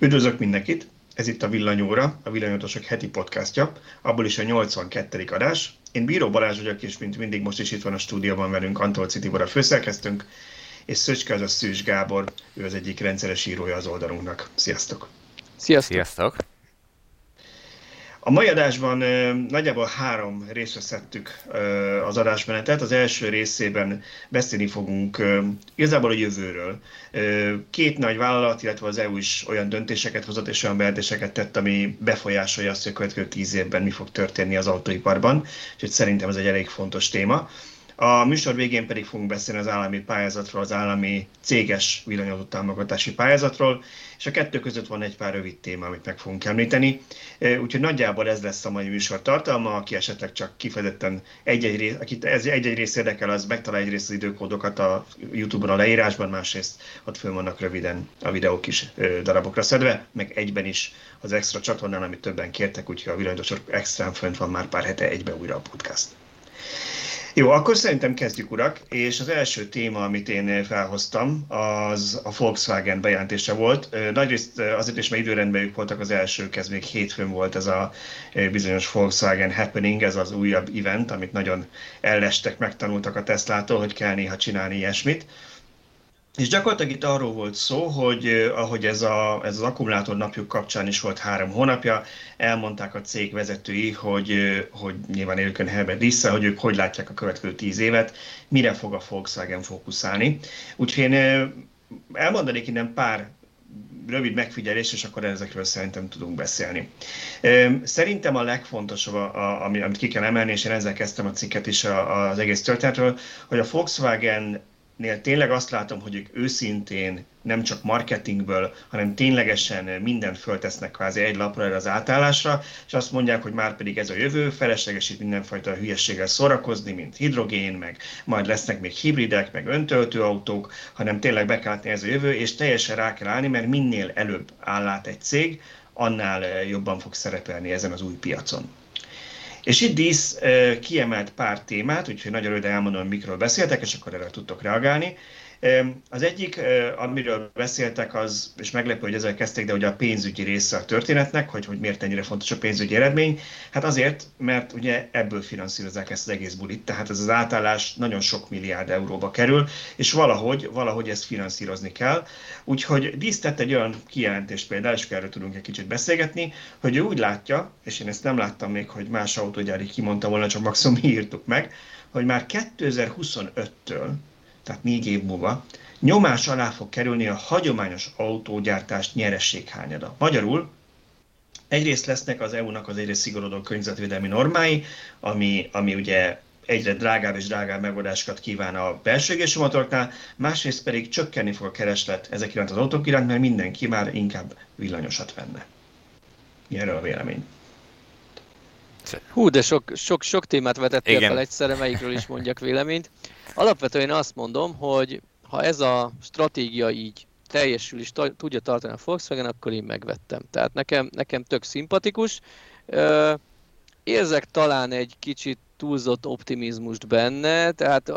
Üdvözlök mindenkit! Ez itt a Villanyóra, a Villanyótosok heti podcastja, abból is a 82. adás. Én Bíró Balázs vagyok, és mint mindig most is itt van a stúdióban velünk Antolci Tibor a főszerkesztőnk, és Szöcske az a Szűs Gábor, ő az egyik rendszeres írója az oldalunknak. Sziasztok! Sziasztok! Sziasztok. A mai adásban nagyjából három részre szedtük az adásmenetet. Az első részében beszélni fogunk igazából a jövőről. Két nagy vállalat, illetve az EU is olyan döntéseket hozott és olyan bejelentéseket tett, ami befolyásolja azt, hogy a következő tíz évben mi fog történni az autóiparban. Úgyhogy szerintem ez egy elég fontos téma. A műsor végén pedig fogunk beszélni az állami pályázatról, az állami céges villanyozó támogatási pályázatról, és a kettő között van egy pár rövid téma, amit meg fogunk említeni. Úgyhogy nagyjából ez lesz a mai műsor tartalma, aki esetleg csak kifejezetten egy-egy rész, akit ez egy-egy rész érdekel, az megtalál egyrészt az időkódokat a YouTube-on a leírásban, másrészt ott föl vannak röviden a videók is darabokra szedve, meg egyben is az extra csatornán, amit többen kértek, úgyhogy a villanyosok extrán fönt van már pár hete egybe újra a podcast. Jó, akkor szerintem kezdjük, urak, és az első téma, amit én felhoztam, az a Volkswagen bejelentése volt. Nagyrészt azért is, mert időrendben ők voltak az elsők, ez még hétfőn volt ez a bizonyos Volkswagen Happening, ez az újabb event, amit nagyon ellestek, megtanultak a Teslától, hogy kell néha csinálni ilyesmit. És gyakorlatilag itt arról volt szó, hogy ahogy ez, a, ez az akkumulátor napjuk kapcsán is volt három hónapja, elmondták a cég vezetői, hogy, hogy nyilván élőkön Herbert Disse, hogy ők hogy látják a következő tíz évet, mire fog a Volkswagen fókuszálni. Úgyhogy én elmondanék innen pár rövid megfigyelés, és akkor ezekről szerintem tudunk beszélni. Szerintem a legfontosabb, ami, amit ki kell emelni, és én ezzel kezdtem a cikket is az egész történetről, hogy a Volkswagen nél tényleg azt látom, hogy ők őszintén nem csak marketingből, hanem ténylegesen mindent föltesznek kvázi egy lapra erre az átállásra, és azt mondják, hogy már pedig ez a jövő, felesleges itt mindenfajta hülyességgel szórakozni, mint hidrogén, meg majd lesznek még hibridek, meg öntöltő autók, hanem tényleg be kell látni ez a jövő, és teljesen rá kell állni, mert minél előbb áll át egy cég, annál jobban fog szerepelni ezen az új piacon. És itt Dísz kiemelt pár témát, úgyhogy nagyon röviden elmondom, mikről beszéltek, és akkor erre tudtok reagálni. Az egyik, amiről beszéltek, az, és meglepő, hogy ezzel kezdték, de ugye a pénzügyi része a történetnek, hogy, hogy miért ennyire fontos a pénzügyi eredmény. Hát azért, mert ugye ebből finanszírozzák ezt az egész bulit, tehát ez az átállás nagyon sok milliárd euróba kerül, és valahogy, valahogy ezt finanszírozni kell. Úgyhogy Dísz tett egy olyan kijelentést például, és erről tudunk egy kicsit beszélgetni, hogy ő úgy látja, és én ezt nem láttam még, hogy más autógyári kimondta volna, csak maximum írtuk meg, hogy már 2025-től tehát négy év múlva, nyomás alá fog kerülni a hagyományos autógyártás nyerességhányada. Magyarul egyrészt lesznek az EU-nak az egyre szigorodó környezetvédelmi normái, ami, ami ugye egyre drágább és drágább megoldásokat kíván a belső égésű motoroknál, másrészt pedig csökkenni fog a kereslet ezek iránt az autók iránt, mert mindenki már inkább villanyosat venne. Erről a vélemény? Hú, de sok, sok, sok témát vetettél fel egyszerre, melyikről is mondjak véleményt. Alapvetően azt mondom, hogy ha ez a stratégia így teljesül és tudja tartani a Volkswagen, akkor én megvettem. Tehát nekem, nekem tök szimpatikus. Érzek talán egy kicsit túlzott optimizmust benne, tehát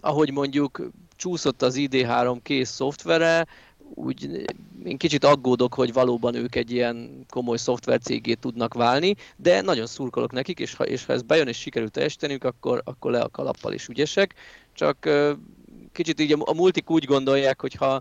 ahogy mondjuk csúszott az ID3 kész szoftvere, úgy én kicsit aggódok, hogy valóban ők egy ilyen komoly szoftvercégét tudnak válni, de nagyon szurkolok nekik, és ha, és ha ez bejön és sikerült teljesíteniük, akkor, akkor le a kalappal is ügyesek. Csak kicsit így a multik úgy gondolják, hogy ha,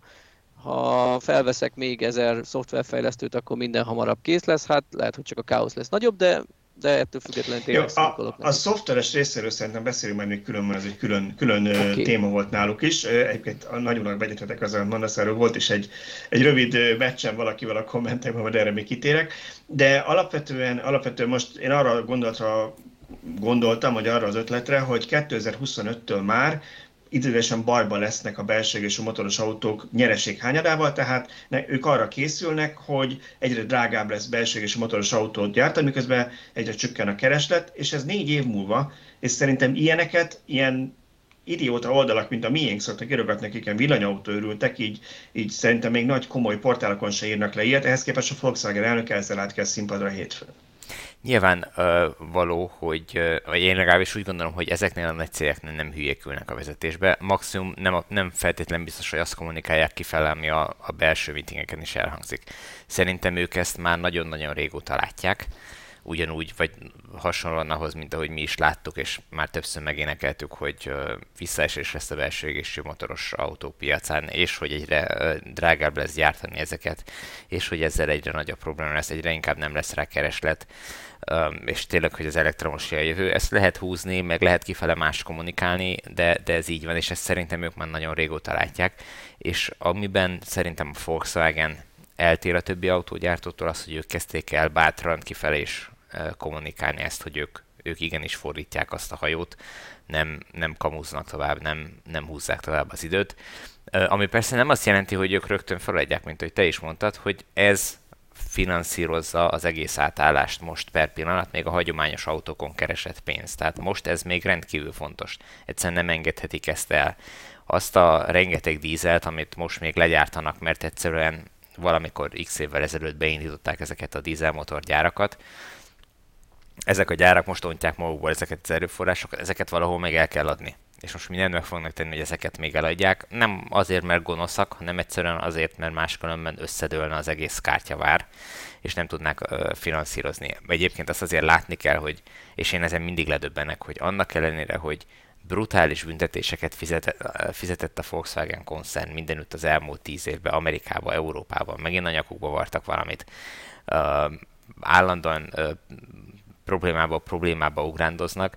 ha felveszek még ezer szoftverfejlesztőt, akkor minden hamarabb kész lesz, hát lehet, hogy csak a káosz lesz nagyobb, de de ettől függetlenül tényleg Jó, a, a szoftveres részéről szerintem beszélünk majd még külön, mert ez egy külön, külön okay. téma volt náluk is. Egyébként nagyon nagy begyetetek az, amit mondasz, erről volt is egy, egy rövid meccsen valakivel a kommentekben, majd erre még kitérek. De alapvetően, alapvetően most én arra gondolatra gondoltam, hogy arra az ötletre, hogy 2025-től már időlegesen bajba lesznek a belső és a motoros autók nyereséghányadával, tehát ne, ők arra készülnek, hogy egyre drágább lesz belső és motoros autót gyártani, miközben egyre csökken a kereslet, és ez négy év múlva, és szerintem ilyeneket, ilyen idióta oldalak, mint a miénk szoktak írogatni, ilyen villanyautó örültek, így, így szerintem még nagy komoly portálokon se írnak le ilyet, ehhez képest a Volkswagen elnök ezzel át kell színpadra hétfőn. Nyilván uh, való, hogy uh, én legalábbis úgy gondolom, hogy ezeknél a nagy cégeknél nem hülyék a vezetésbe. Maximum nem, nem feltétlenül biztos, hogy azt kommunikálják kifele, ami a, a belső meetingeken is elhangzik. Szerintem ők ezt már nagyon-nagyon régóta látják ugyanúgy, vagy hasonlóan ahhoz, mint ahogy mi is láttuk, és már többször megénekeltük, hogy visszaesés lesz a belső égésű motoros autópiacán, és hogy egyre drágább lesz gyártani ezeket, és hogy ezzel egyre nagyobb probléma lesz, egyre inkább nem lesz rá kereslet, és tényleg, hogy az elektromos a jövő. Ezt lehet húzni, meg lehet kifele más kommunikálni, de, de ez így van, és ezt szerintem ők már nagyon régóta látják, és amiben szerintem a Volkswagen eltér a többi autógyártótól az, hogy ők kezdték el bátran kifelé is kommunikálni ezt, hogy ők, ők igenis fordítják azt a hajót, nem, nem kamuznak tovább, nem, nem húzzák tovább az időt. Ami persze nem azt jelenti, hogy ők rögtön feladják, mint hogy te is mondtad, hogy ez finanszírozza az egész átállást most per pillanat, még a hagyományos autókon keresett pénzt. Tehát most ez még rendkívül fontos. Egyszerűen nem engedhetik ezt el. Azt a rengeteg dízelt, amit most még legyártanak, mert egyszerűen valamikor x évvel ezelőtt beindították ezeket a dízelmotorgyárakat, ezek a gyárak most ontják magukból ezeket az erőforrásokat, ezeket valahol meg el kell adni. És most mindent meg fognak tenni, hogy ezeket még eladják. Nem azért, mert gonoszak, hanem egyszerűen azért, mert máskülönben összedőlne az egész kártyavár, és nem tudnák uh, finanszírozni. Egyébként azt azért látni kell, hogy, és én ezen mindig ledöbbenek, hogy annak ellenére, hogy brutális büntetéseket fizetett, fizetett a Volkswagen koncern mindenütt az elmúlt tíz évben, Amerikában, Európában, megint a nyakukba vartak valamit. Uh, állandóan uh, problémába problémába ugrándoznak,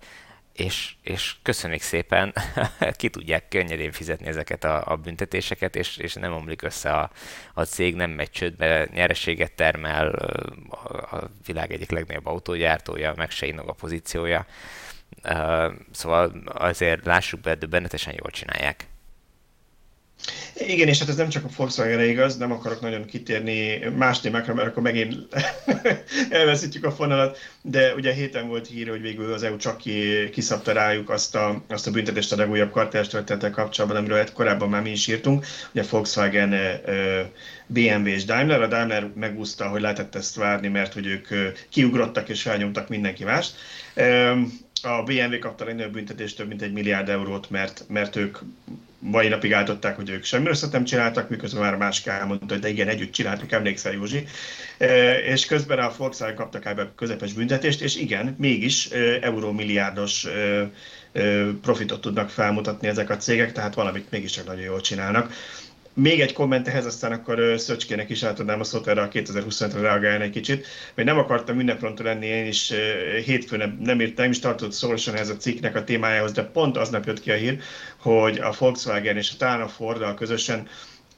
és, és köszönjük szépen, ki tudják könnyedén fizetni ezeket a, a büntetéseket, és, és nem omlik össze a, a cég, nem megy csődbe, nyereséget termel, a, a világ egyik legnagyobb autógyártója, meg se a pozíciója. Uh, szóval azért lássuk be, bennetesen jól csinálják. Igen, és hát ez nem csak a volkswagen igaz, nem akarok nagyon kitérni más témákra, mert akkor megint elveszítjük a fonalat, de ugye héten volt hír, hogy végül az EU csak ki, kiszabta rájuk azt a, azt a büntetést a legújabb kartás történetek kapcsolatban, amiről korábban már mi is írtunk, ugye Volkswagen BMW és Daimler, a Daimler megúszta, hogy lehetett ezt várni, mert hogy ők kiugrottak és felnyomtak mindenki mást. A BMW kapta legnagyobb büntetést több mint egy milliárd eurót, mert, mert ők mai napig állították, hogy ők semmi rosszat nem csináltak, miközben már más elmondta, hogy de igen, együtt csináltuk, emlékszel Józsi. És közben a Volkswagen kaptak ebbe közepes büntetést, és igen, mégis eurómilliárdos profitot tudnak felmutatni ezek a cégek, tehát valamit mégiscsak nagyon jól csinálnak. Még egy komment ehhez, aztán akkor Szöcskének is átadnám a szót erre a 2025-re reagálni egy kicsit, mert nem akartam ünneprontól lenni, én is hétfőn nem, nem írtam, is tartott szorosan ez a cikknek a témájához, de pont aznap jött ki a hír, hogy a Volkswagen és a talán a Ford közösen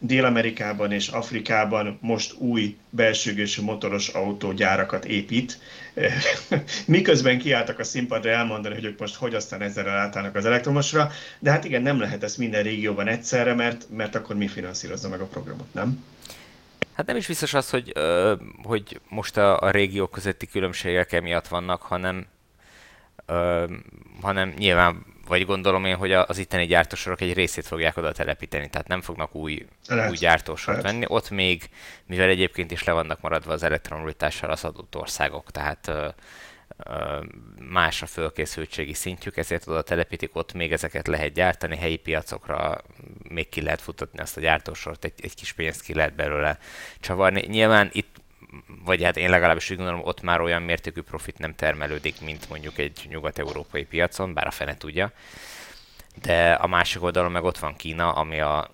Dél-Amerikában és Afrikában most új belsőgésű motoros autógyárakat épít, miközben kiálltak a színpadra elmondani, hogy ők most hogy aztán ezzel átállnak az elektromosra, de hát igen, nem lehet ezt minden régióban egyszerre, mert, mert akkor mi finanszírozza meg a programot, nem? Hát nem is biztos az, hogy, hogy most a, a régiók közötti különbségek emiatt vannak, hanem, hanem nyilván vagy gondolom én, hogy az itteni gyártósorok egy részét fogják oda telepíteni, tehát nem fognak új, Lehet. új gyártósort Lehet. venni. Ott még, mivel egyébként is le vannak maradva az elektromobilitással az adott országok, tehát ö, ö, más a fölkészültségi szintjük, ezért oda telepítik, ott még ezeket lehet gyártani, helyi piacokra még ki lehet futatni azt a gyártósort, egy, egy kis pénzt ki lehet belőle csavarni. Nyilván itt vagy hát én legalábbis úgy gondolom, ott már olyan mértékű profit nem termelődik, mint mondjuk egy nyugat-európai piacon, bár a fene tudja. De a másik oldalon meg ott van Kína, ami a,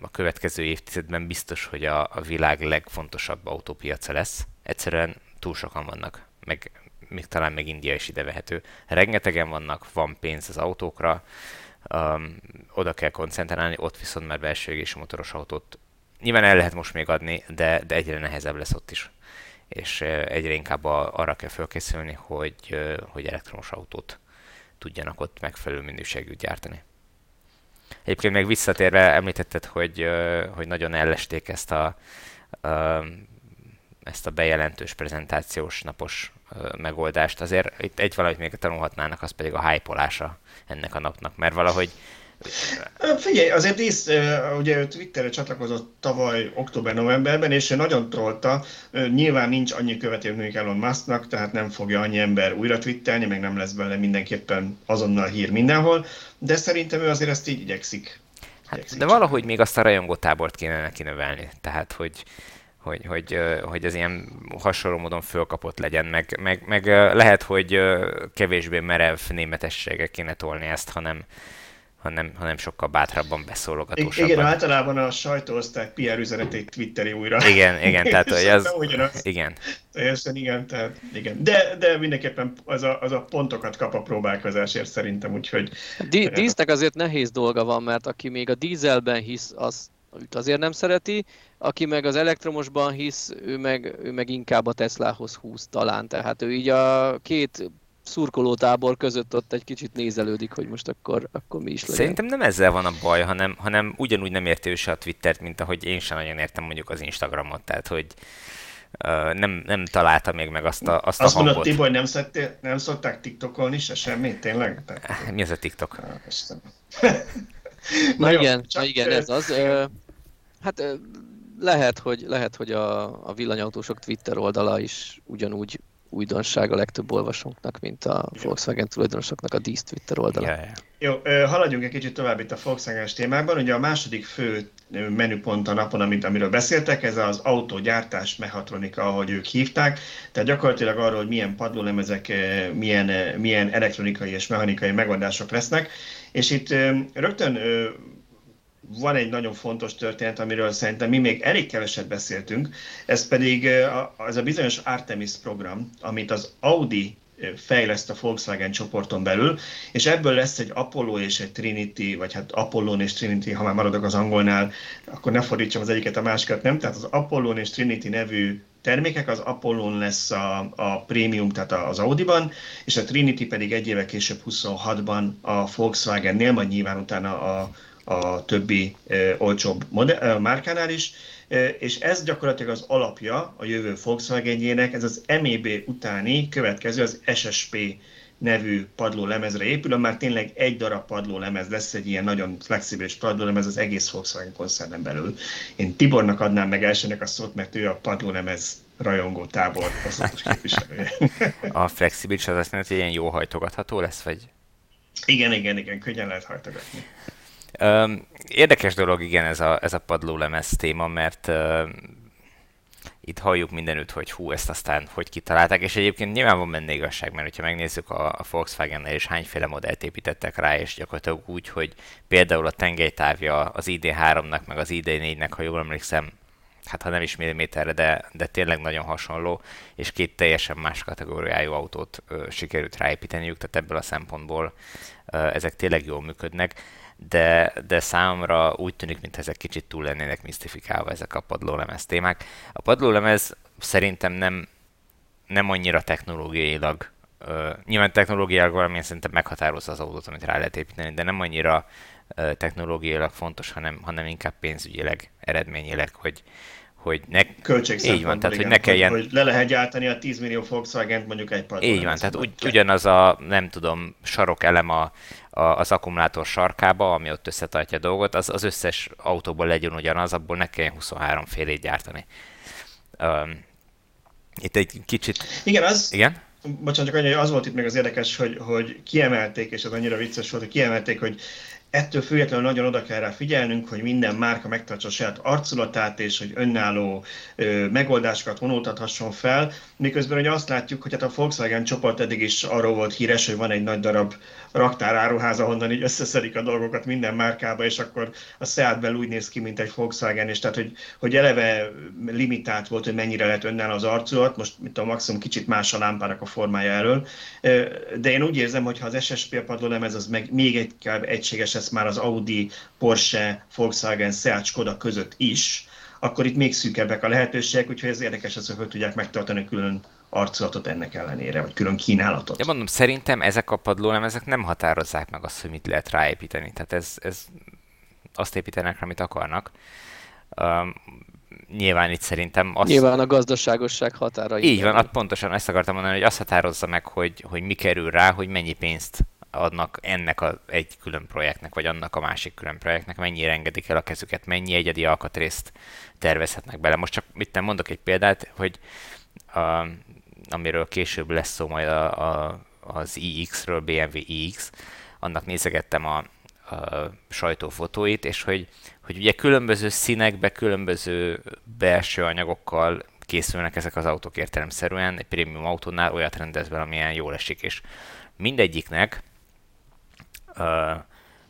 a következő évtizedben biztos, hogy a, a világ legfontosabb autópiaca lesz. Egyszerűen túl sokan vannak, meg még talán meg India is ide vehető. Rengetegen vannak, van pénz az autókra, um, oda kell koncentrálni, ott viszont már belső és motoros autót nyilván el lehet most még adni, de, de egyre nehezebb lesz ott is. És egyre inkább a, arra kell felkészülni, hogy, hogy elektromos autót tudjanak ott megfelelő minőségű gyártani. Egyébként még visszatérve említetted, hogy, hogy nagyon ellesték ezt a, ezt a bejelentős prezentációs napos megoldást. Azért itt egy valamit még tanulhatnának, az pedig a hype ennek a napnak, mert valahogy Figyelj, azért Dísz, ugye ő Twitterre csatlakozott tavaly október-novemberben, és ő nagyon trollta. Nyilván nincs annyi követő, mint Elon Musknak, tehát nem fogja annyi ember újra twittelni, meg nem lesz belőle mindenképpen azonnal hír mindenhol, de szerintem ő azért ezt így igyekszik. Hát, igyekszik de valahogy még azt a rajongótábort kéne neki növelni. Tehát, hogy hogy, hogy, hogy ez ilyen hasonló módon fölkapott legyen, meg, meg, meg lehet, hogy kevésbé merev németessége kéne tolni ezt, hanem, hanem, hanem sokkal bátrabban beszólogatósabban. Igen, általában a sajtóosztály PR üzenetét twitteri újra. Igen, igen, tehát hogy ez... Igen. Teljesen igen, tehát igen. De, de mindenképpen az a, az a pontokat kap a próbálkozásért szerintem, úgyhogy... Dísznek azért nehéz dolga van, mert aki még a dízelben hisz, az őt azért nem szereti, aki meg az elektromosban hisz, ő meg, ő meg inkább a Teslahoz húz talán, tehát ő így a két szurkolótábor között ott egy kicsit nézelődik, hogy most akkor, akkor mi is legyen. Szerintem nem ezzel van a baj, hanem, hanem ugyanúgy nem érti ő se a Twittert, mint ahogy én sem nagyon értem mondjuk az Instagramot, tehát hogy uh, nem, nem találta még meg azt a, azt, azt a hangot. Azt mondod, Tibor, nem, nem szokták TikTokolni se semmit, tényleg? Tehát... Mi ez a TikTok? Na igen, na igen, ez az. Hát lehet, hogy, lehet, hogy a, a villanyautósok Twitter oldala is ugyanúgy újdonság a legtöbb olvasónknak, mint a Volkswagen tulajdonosoknak a Dísz Twitter oldala. Yeah, yeah. Jó, haladjunk egy kicsit tovább itt a volkswagen témákban. Ugye a második fő menüpont a napon, amit, amiről beszéltek, ez az autógyártás mechatronika, ahogy ők hívták. Tehát gyakorlatilag arról, hogy milyen padlólemezek, milyen, milyen elektronikai és mechanikai megoldások lesznek. És itt rögtön van egy nagyon fontos történet, amiről szerintem mi még elég keveset beszéltünk, ez pedig az a bizonyos Artemis program, amit az Audi fejleszt a Volkswagen csoporton belül, és ebből lesz egy Apollo és egy Trinity, vagy hát Apollon és Trinity, ha már maradok az angolnál, akkor ne fordítsam az egyiket a másikat, nem? Tehát az Apollon és Trinity nevű termékek, az Apollon lesz a, a prémium, tehát az Audi-ban, és a Trinity pedig egy éve később 26-ban a Volkswagen-nél, majd nyilván utána a, a többi e, olcsóbb modell, e, márkánál is, e, és ez gyakorlatilag az alapja a jövő Volkswagenjének, ez az MEB utáni következő, az SSP nevű padlólemezre épül, már tényleg egy darab padlólemez lesz, egy ilyen nagyon flexibilis padlólemez az egész Volkswagen koncernen belül. Én Tibornak adnám meg elsőnek a szót, mert ő a padlólemez rajongó tábor képviselője. A flexibilis az azt jelenti, hogy ilyen jó hajtogatható lesz, vagy? Igen, igen, igen, könnyen lehet hajtogatni. Érdekes dolog, igen, ez a, ez a padlólemez téma, mert uh, itt halljuk mindenütt, hogy hú, ezt aztán hogy kitalálták, és egyébként nyilván van benne igazság, mert ha megnézzük a, a Volkswagen-nel is hányféle modellt építettek rá, és gyakorlatilag úgy, hogy például a tengelytávja az ID3-nak, meg az ID4-nek, ha jól emlékszem, hát ha nem is milliméterre, de, de tényleg nagyon hasonló, és két teljesen más kategóriájú autót ö, sikerült ráépíteniük, tehát ebből a szempontból ö, ezek tényleg jól működnek de, de számomra úgy tűnik, mintha ezek kicsit túl lennének misztifikálva ezek a padlólemez témák. A padlólemez szerintem nem, nem annyira technológiailag, uh, nyilván technológiailag valamilyen szerintem meghatározza az autót, amit rá lehet építeni, de nem annyira uh, technológiailag fontos, hanem, hanem inkább pénzügyileg, eredményileg, hogy, hogy ne... Így van, tehát igen, hogy ne kelljen... Hogy, le lehet gyártani a 10 millió Volkswagen mondjuk egy padlólemez. Így van, tehát ugy, ugyanaz a, nem tudom, sarok elem a, a, az akkumulátor sarkába, ami ott összetartja a dolgot, az, az összes autóból legyen ugyanaz, abból ne kelljen 23 félét gyártani. Um, itt egy kicsit... Igen, az... Igen? Bocsánat, csak annyi, az volt itt még az érdekes, hogy, hogy kiemelték, és ez annyira vicces volt, hogy kiemelték, hogy ettől függetlenül nagyon oda kell rá figyelnünk, hogy minden márka megtartsa a saját arculatát, és hogy önálló ö, megoldásokat vonultathasson fel, miközben ugye azt látjuk, hogy hát a Volkswagen csoport eddig is arról volt híres, hogy van egy nagy darab raktáráruház, ahonnan így összeszedik a dolgokat minden márkába, és akkor a Seat belül úgy néz ki, mint egy Volkswagen, és tehát, hogy, hogy eleve limitált volt, hogy mennyire lehet önnel az arculat, most mint a maximum kicsit más a lámpának a formája elől, de én úgy érzem, hogy ha az SSP padlólemez az meg még egy egységes lesz már az Audi, Porsche, Volkswagen, Seat, Skoda között is, akkor itt még szűkebbek a lehetőségek, úgyhogy ez érdekes az, hogy hogy tudják megtartani külön arculatot ennek ellenére, vagy külön kínálatot. De mondom, szerintem ezek a padlólemezek nem határozzák meg azt, hogy mit lehet ráépíteni. Tehát ez, ez azt építenek, amit akarnak. Um, nyilván itt szerintem... Azt... Nyilván a gazdaságosság határa. Így van, pontosan ezt akartam mondani, hogy azt határozza meg, hogy, hogy mi kerül rá, hogy mennyi pénzt adnak ennek a egy külön projektnek, vagy annak a másik külön projektnek, mennyire engedik el a kezüket, mennyi egyedi alkatrészt tervezhetnek bele. Most csak mit nem mondok egy példát, hogy a, amiről később lesz szó majd a, a, az iX-ről, BMW iX, annak nézegettem a, a sajtófotóit, és hogy, hogy ugye különböző színekbe, különböző belső anyagokkal készülnek ezek az autók értelemszerűen, egy prémium autónál olyat rendez be, amilyen jól esik, és mindegyiknek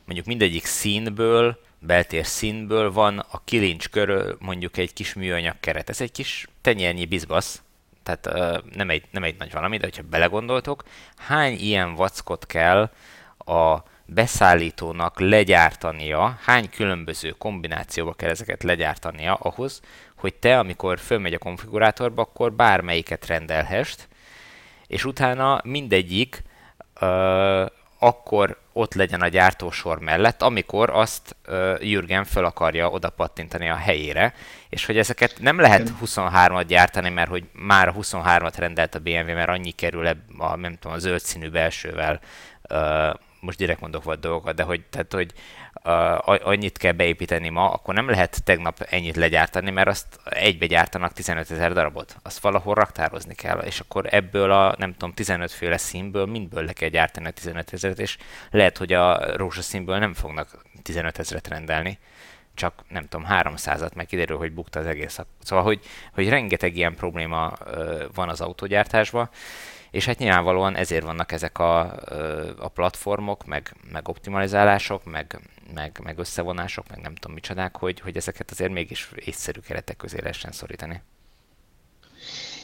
mondjuk mindegyik színből, beltér színből van a kilincs körül mondjuk egy kis műanyag keret. Ez egy kis tenyérnyi bizbasz, tehát nem egy, nem egy nagy valami, de hogyha belegondoltok, hány ilyen vackot kell a beszállítónak legyártania, hány különböző kombinációba kell ezeket legyártania ahhoz, hogy te, amikor fölmegy a konfigurátorba, akkor bármelyiket rendelhest, és utána mindegyik uh, akkor ott legyen a gyártósor mellett, amikor azt uh, Jürgen fel akarja oda pattintani a helyére, és hogy ezeket nem lehet 23-at gyártani, mert hogy már a 23-at rendelt a BMW, mert annyi kerül a, nem tudom, a zöld színű belsővel, uh, most direkt mondok vagy dolgokat, de hogy, tehát, hogy annyit kell beépíteni ma, akkor nem lehet tegnap ennyit legyártani, mert azt egybe gyártanak 15 ezer darabot. Azt valahol raktározni kell, és akkor ebből a, nem tudom, 15 féle színből mindből le kell gyártani a 15 ezeret, és lehet, hogy a rózsaszínből nem fognak 15 ezeret rendelni, csak nem tudom, 300-at, meg kiderül, hogy bukta az egész. Szóval, hogy, hogy rengeteg ilyen probléma van az autógyártásban, és hát nyilvánvalóan ezért vannak ezek a, a platformok, meg, meg optimalizálások, meg, meg, meg összevonások, meg nem tudom micsodák, hogy, hogy ezeket azért mégis észszerű keretek közé lehessen szorítani.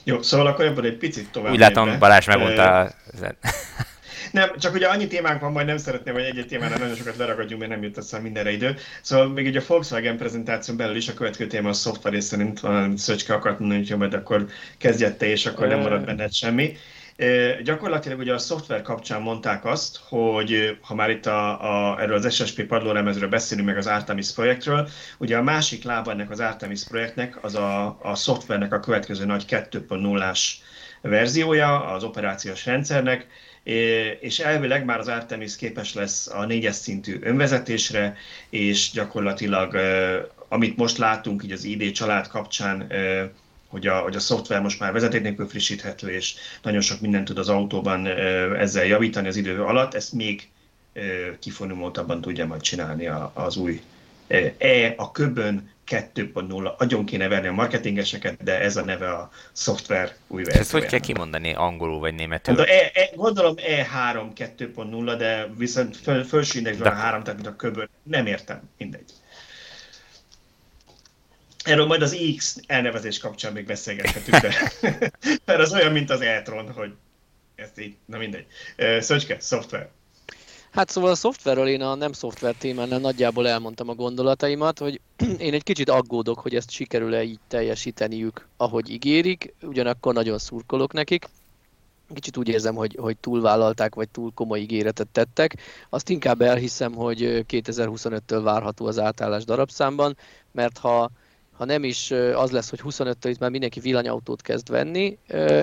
Jó, szóval akkor ebből egy picit tovább. Úgy látom, Balázs megmondta. Nem, csak ugye annyi témánk van, majd nem szeretném, hogy egy-egy témára nagyon sokat leragadjunk, mert nem jut össze mindenre idő. Szóval még egy a Volkswagen prezentáción belül is a következő téma a szoftver, és szerint van Szöcske akart mondani, hogy majd akkor kezdjette, és akkor nem marad benned semmi. Gyakorlatilag ugye a szoftver kapcsán mondták azt, hogy ha már itt a, a, erről az SSP padlóremezről beszélünk, meg az Artemis projektről, ugye a másik lába ennek az Artemis projektnek az a, a szoftvernek a következő nagy 2.0-ás verziója az operációs rendszernek, és elvileg már az Artemis képes lesz a négyes szintű önvezetésre, és gyakorlatilag amit most látunk így az ID család kapcsán, hogy a, hogy a szoftver most már vezeték nélkül frissíthető, és nagyon sok mindent tud az autóban ezzel javítani az idő alatt, ezt még kifonumoltabban tudja majd csinálni az új E a köbön 2.0. Agyon kéne verni a marketingeseket, de ez a neve a szoftver új verziója. Ezt hogy kell kimondani angolul vagy németül? Mondom, e, e, gondolom E3 2.0, de viszont föl, felső indexben a 3, tehát mint a köbön. Nem értem, mindegy. Erről majd az X elnevezés kapcsán még beszélgethetünk, de mert az olyan, mint az e-tron, hogy ezt így, na mindegy. Szöcske, szoftver. Hát szóval a szoftverről én a nem szoftver témánál nagyjából elmondtam a gondolataimat, hogy én egy kicsit aggódok, hogy ezt sikerül-e így teljesíteniük, ahogy ígérik, ugyanakkor nagyon szurkolok nekik. Kicsit úgy érzem, hogy, hogy túlvállalták, vagy túl komoly ígéretet tettek. Azt inkább elhiszem, hogy 2025-től várható az átállás darabszámban, mert ha ha nem is az lesz, hogy 25-től itt már mindenki villanyautót kezd venni,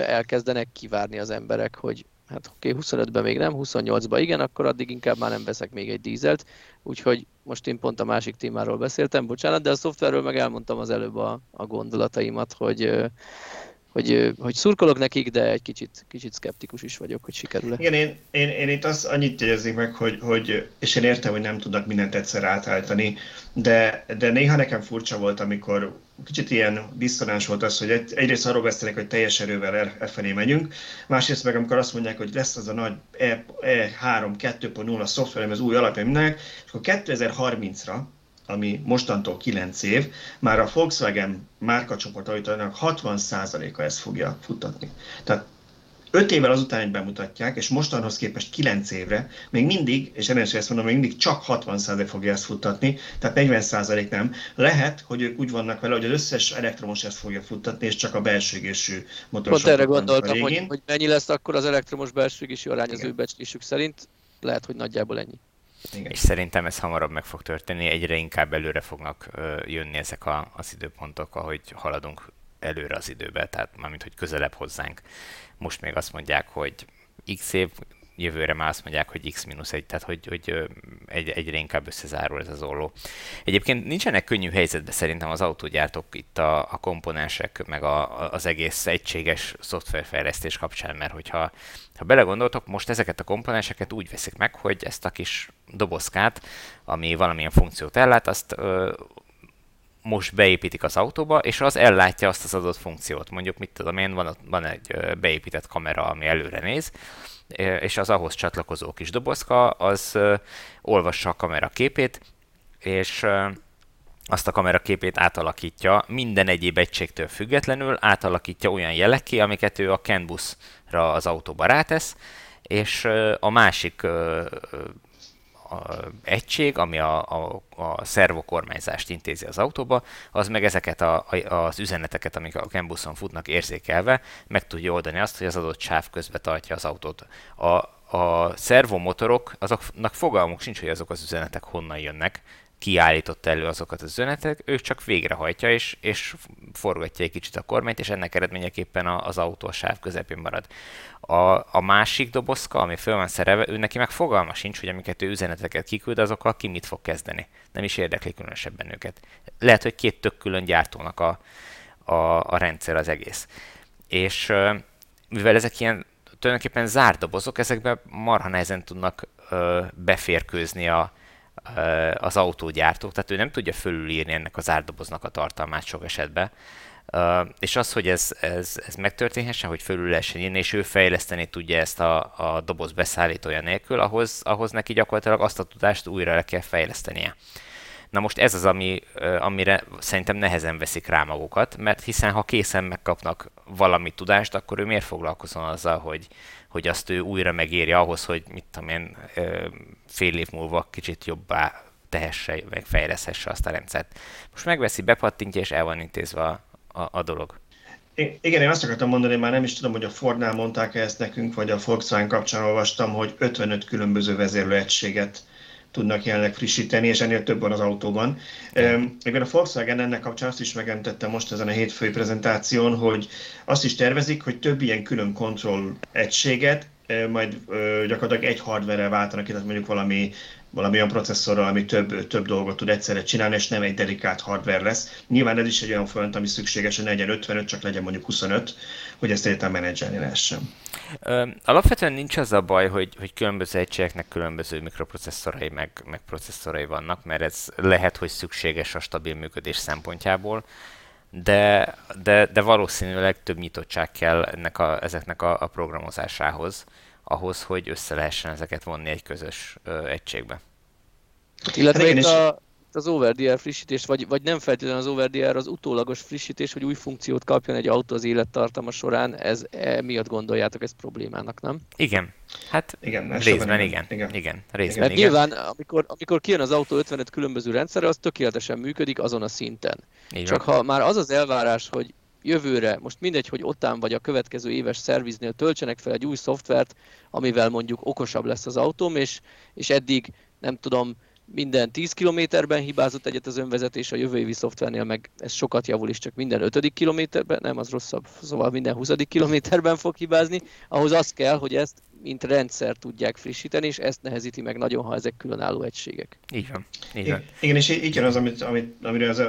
elkezdenek kivárni az emberek, hogy hát oké, okay, 25-ben még nem, 28-ban igen, akkor addig inkább már nem veszek még egy dízelt, úgyhogy most én pont a másik témáról beszéltem, bocsánat, de a szoftverről meg elmondtam az előbb a, a gondolataimat, hogy hogy, hogy szurkolok nekik, de egy kicsit, kicsit szkeptikus is vagyok, hogy sikerül-e. Igen, én, én, én itt azt annyit jegyezik meg, hogy, hogy, és én értem, hogy nem tudnak mindent egyszer átállítani, de, de néha nekem furcsa volt, amikor kicsit ilyen diszonáns volt az, hogy egy, egyrészt arról beszélek, hogy teljes erővel e, e felé megyünk, másrészt meg amikor azt mondják, hogy lesz az a nagy E, E3 2.0 szoftverem, az új alapja mindenek, és akkor 2030-ra ami mostantól 9 év, már a Volkswagen márkacsoport autójának 60%-a ezt fogja futtatni. Tehát 5 évvel azután, hogy bemutatják, és mostanhoz képest 9 évre, még mindig, és ennél ezt mondom, még mindig csak 60% fogja ezt futtatni, tehát 40% nem. Lehet, hogy ők úgy vannak vele, hogy az összes elektromos ezt fogja futtatni, és csak a belső égésű motorosok. Pont erre gondoltam, hogy, hogy mennyi lesz akkor az elektromos belső égésű arány az ő becslésük szerint. Lehet, hogy nagyjából ennyi. Igen. És szerintem ez hamarabb meg fog történni, egyre inkább előre fognak jönni ezek a, az időpontok, ahogy haladunk előre az időbe, tehát mármint, hogy közelebb hozzánk. Most még azt mondják, hogy x év jövőre már azt mondják, hogy x-1, tehát hogy, hogy egy, egyre inkább összezárul ez az olló. Egyébként nincsenek könnyű helyzetben szerintem az autógyártók itt a, a komponensek, meg a, az egész egységes szoftverfejlesztés kapcsán, mert hogyha ha belegondoltok, most ezeket a komponenseket úgy veszik meg, hogy ezt a kis dobozkát, ami valamilyen funkciót ellát, azt ö, most beépítik az autóba, és az ellátja azt az adott funkciót. Mondjuk, mit tudom én, van, van egy beépített kamera, ami előre néz, és az ahhoz csatlakozó kis dobozka, az olvassa a kamera képét, és azt a kamera képét átalakítja minden egyéb egységtől függetlenül, átalakítja olyan jelekké, amiket ő a CAN buszra az autóba rátesz, és a másik egység, ami a, a, a szervokormányzást intézi az autóba, az meg ezeket a, a, az üzeneteket, amik a Cambuson futnak érzékelve, meg tudja oldani azt, hogy az adott sáv közbe tartja az autót. A, a szervomotorok, azoknak fogalmuk sincs, hogy azok az üzenetek honnan jönnek, kiállította elő azokat az üzenetek, ő csak végrehajtja és, és forgatja egy kicsit a kormányt, és ennek eredményeképpen az autó a sáv közepén marad. A, a másik dobozka, ami föl van szerelve, ő neki meg fogalma sincs, hogy amiket ő üzeneteket kiküld, azokkal ki mit fog kezdeni. Nem is érdekli különösebben őket. Lehet, hogy két tök külön gyártónak a, a, a rendszer az egész. És mivel ezek ilyen tulajdonképpen zárt dobozok, ezekbe marha nehezen tudnak ö, beférkőzni a, az autógyártók, tehát ő nem tudja fölülírni ennek az árdoboznak a tartalmát sok esetben. Uh, és az, hogy ez, ez, ez megtörténhessen, hogy fölül lehessen írni, és ő fejleszteni tudja ezt a, a doboz beszállítója nélkül, ahhoz, ahhoz neki gyakorlatilag azt a tudást újra le kell fejlesztenie. Na most ez az, ami, amire szerintem nehezen veszik rá magukat, mert hiszen ha készen megkapnak valami tudást, akkor ő miért foglalkozon azzal, hogy, hogy azt ő újra megérje ahhoz, hogy mit tudom én, fél év múlva kicsit jobbá tehesse, meg fejleszhesse azt a rendszert. Most megveszi, bepattintja, és el van intézve a, a, a dolog. Igen, én azt akartam mondani, már nem is tudom, hogy a Fordnál mondták ezt nekünk, vagy a Volkswagen kapcsán olvastam, hogy 55 különböző vezérlőegységet tudnak jelenleg frissíteni, és ennél több van az autóban. Igen, a Volkswagen ennek kapcsán azt is megemlítette most ezen a hétfői prezentáción, hogy azt is tervezik, hogy több ilyen külön kontroll egységet majd gyakorlatilag egy hardware-rel váltanak, tehát mondjuk valami valami olyan processzorral, ami több, több dolgot tud egyszerre csinálni, és nem egy dedikált hardware lesz. Nyilván ez is egy olyan folyamat, ami szükséges, hogy ne legyen 55, csak legyen mondjuk 25, hogy ezt egyáltalán menedzselni lehessen. Alapvetően nincs az a baj, hogy, hogy különböző egységeknek különböző mikroprocesszorai meg, meg processzorai vannak, mert ez lehet, hogy szükséges a stabil működés szempontjából, de, de, de valószínűleg több nyitottság kell ennek a, ezeknek a, a programozásához ahhoz, hogy össze lehessen ezeket vonni egy közös ö, egységbe. Illetve hát itt a, az OverDR frissítés, vagy, vagy nem feltétlenül az OverDR az utólagos frissítés, hogy új funkciót kapjon egy autó az élettartama során, ez miatt gondoljátok ezt problémának, nem? Igen. Hát igen, részben igen. Igen, igen. részben Mert igen. nyilván, amikor, amikor kijön az autó 55 különböző rendszerre, az tökéletesen működik azon a szinten. Igen. Csak ha már az az elvárás, hogy jövőre, most mindegy, hogy ottán vagy a következő éves szerviznél töltsenek fel egy új szoftvert, amivel mondjuk okosabb lesz az autóm, és, és eddig nem tudom, minden 10 kilométerben hibázott egyet az önvezetés, a jövő évi szoftvernél meg ez sokat javul is, csak minden 5. kilométerben, nem, az rosszabb, szóval minden 20. kilométerben fog hibázni, ahhoz az kell, hogy ezt mint rendszer tudják frissíteni, és ezt nehezíti meg nagyon, ha ezek különálló egységek. Így van. Így van. Igen, és így jön az, amit, amit, amiről az,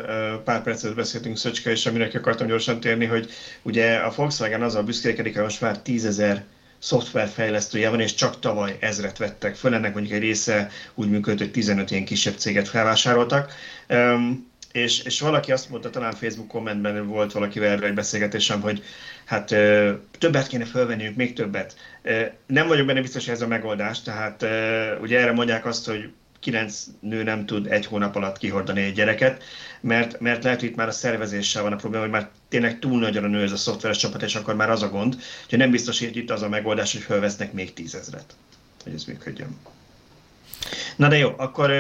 pár percet beszéltünk Szöcske, és amire akartam gyorsan térni, hogy ugye a Volkswagen azzal büszkélkedik, hogy most már tízezer szoftverfejlesztője van, és csak tavaly ezret vettek föl. Ennek mondjuk egy része úgy működött, hogy 15 ilyen kisebb céget felvásároltak. Um, és, és valaki azt mondta, talán Facebook kommentben volt valakivel erről egy beszélgetésem, hogy hát ö, többet kéne fölvenniük, még többet. Ö, nem vagyok benne biztos, hogy ez a megoldás, tehát ö, ugye erre mondják azt, hogy kilenc nő nem tud egy hónap alatt kihordani egy gyereket, mert, mert lehet, hogy itt már a szervezéssel van a probléma, hogy már tényleg túl nagyon a nő ez a szoftveres csapat, és akkor már az a gond, hogy nem biztos, hogy itt az a megoldás, hogy felvesznek még tízezret, hogy ez működjön. Na de jó, akkor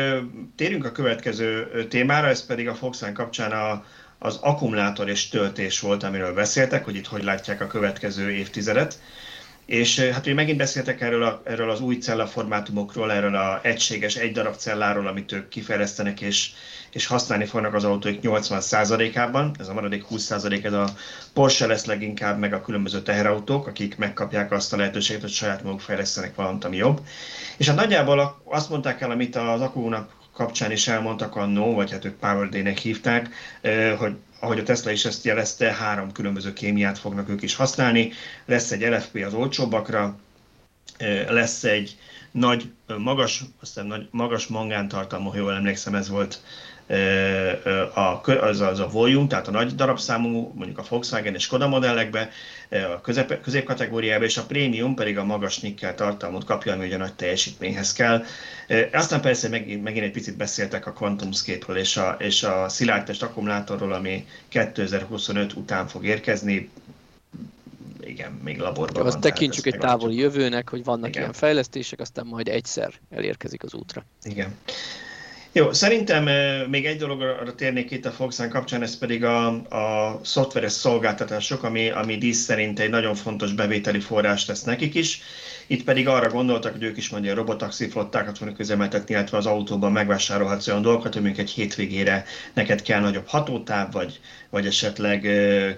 térjünk a következő témára, ez pedig a Volkswagen kapcsán a, az akkumulátor és töltés volt, amiről beszéltek, hogy itt hogy látják a következő évtizedet. És hát ugye megint beszéltek erről, a, erről az új cellaformátumokról, erről az egységes egy darab celláról, amit ők kifejlesztenek és, és használni fognak az autóik 80%-ában. Ez a maradék 20% ez a Porsche lesz leginkább, meg a különböző teherautók, akik megkapják azt a lehetőséget, hogy saját maguk fejlesztenek valamit, ami jobb. És hát nagyjából azt mondták el, amit az akúnak kapcsán is elmondtak annó, vagy hát ők Power Day-nek hívták, hogy ahogy a Tesla is ezt jelezte, három különböző kémiát fognak ők is használni. Lesz egy LFP az olcsóbbakra, lesz egy nagy, magas, aztán nagy, magas mangántartalmú, ha jól emlékszem, ez volt a, az, az a volume, tehát a nagy darabszámú, mondjuk a Volkswagen és Skoda modellekbe, a közép, középkategóriába, és a prémium pedig a magas nikkel tartalmut kapja, ami ugye a nagy teljesítményhez kell. Aztán persze megint, megint egy picit beszéltek a QuantumScape-ről és a, és a szilárdtest akkumulátorról, ami 2025 után fog érkezni, igen, még laborban Azt tekintsük egy távoli jövőnek, hogy vannak igen. ilyen fejlesztések, aztán majd egyszer elérkezik az útra. Igen. Jó, szerintem még egy dologra térnék itt a Volkswagen kapcsán, ez pedig a, a szoftveres szolgáltatások, ami, ami dísz szerint egy nagyon fontos bevételi forrás lesz nekik is. Itt pedig arra gondoltak, hogy ők is mondja a robotaxi flottákat fognak üzemeltetni, illetve az autóban megvásárolhatsz olyan dolgokat, hogy egy hétvégére neked kell nagyobb hatótáv, vagy, vagy esetleg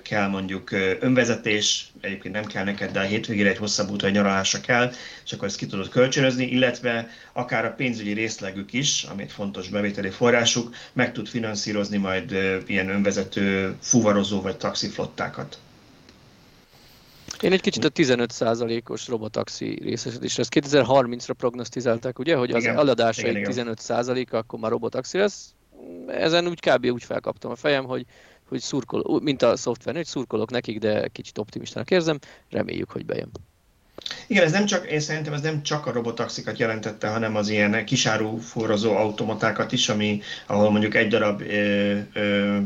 kell mondjuk önvezetés, egyébként nem kell neked, de a hétvégére egy hosszabb út, vagy nyaralásra kell, és akkor ezt ki tudod kölcsönözni, illetve akár a pénzügyi részlegük is, ami egy fontos bevételi forrásuk, meg tud finanszírozni majd ilyen önvezető fuvarozó vagy taxiflottákat. Én egy kicsit a 15%-os robotaxi részesedésre, ezt 2030-ra prognosztizálták, ugye, hogy az igen, eladásaik 15%-a akkor már robotaxi lesz. Ezen úgy kb. úgy felkaptam a fejem, hogy, hogy szurkol, mint a szoftver, hogy szurkolok nekik, de kicsit optimistának érzem, reméljük, hogy bejön. Igen, ez nem csak, én szerintem ez nem csak a robotaxikat jelentette, hanem az ilyen kisáru forrozó automatákat is, ami, ahol mondjuk egy darab ö, ö,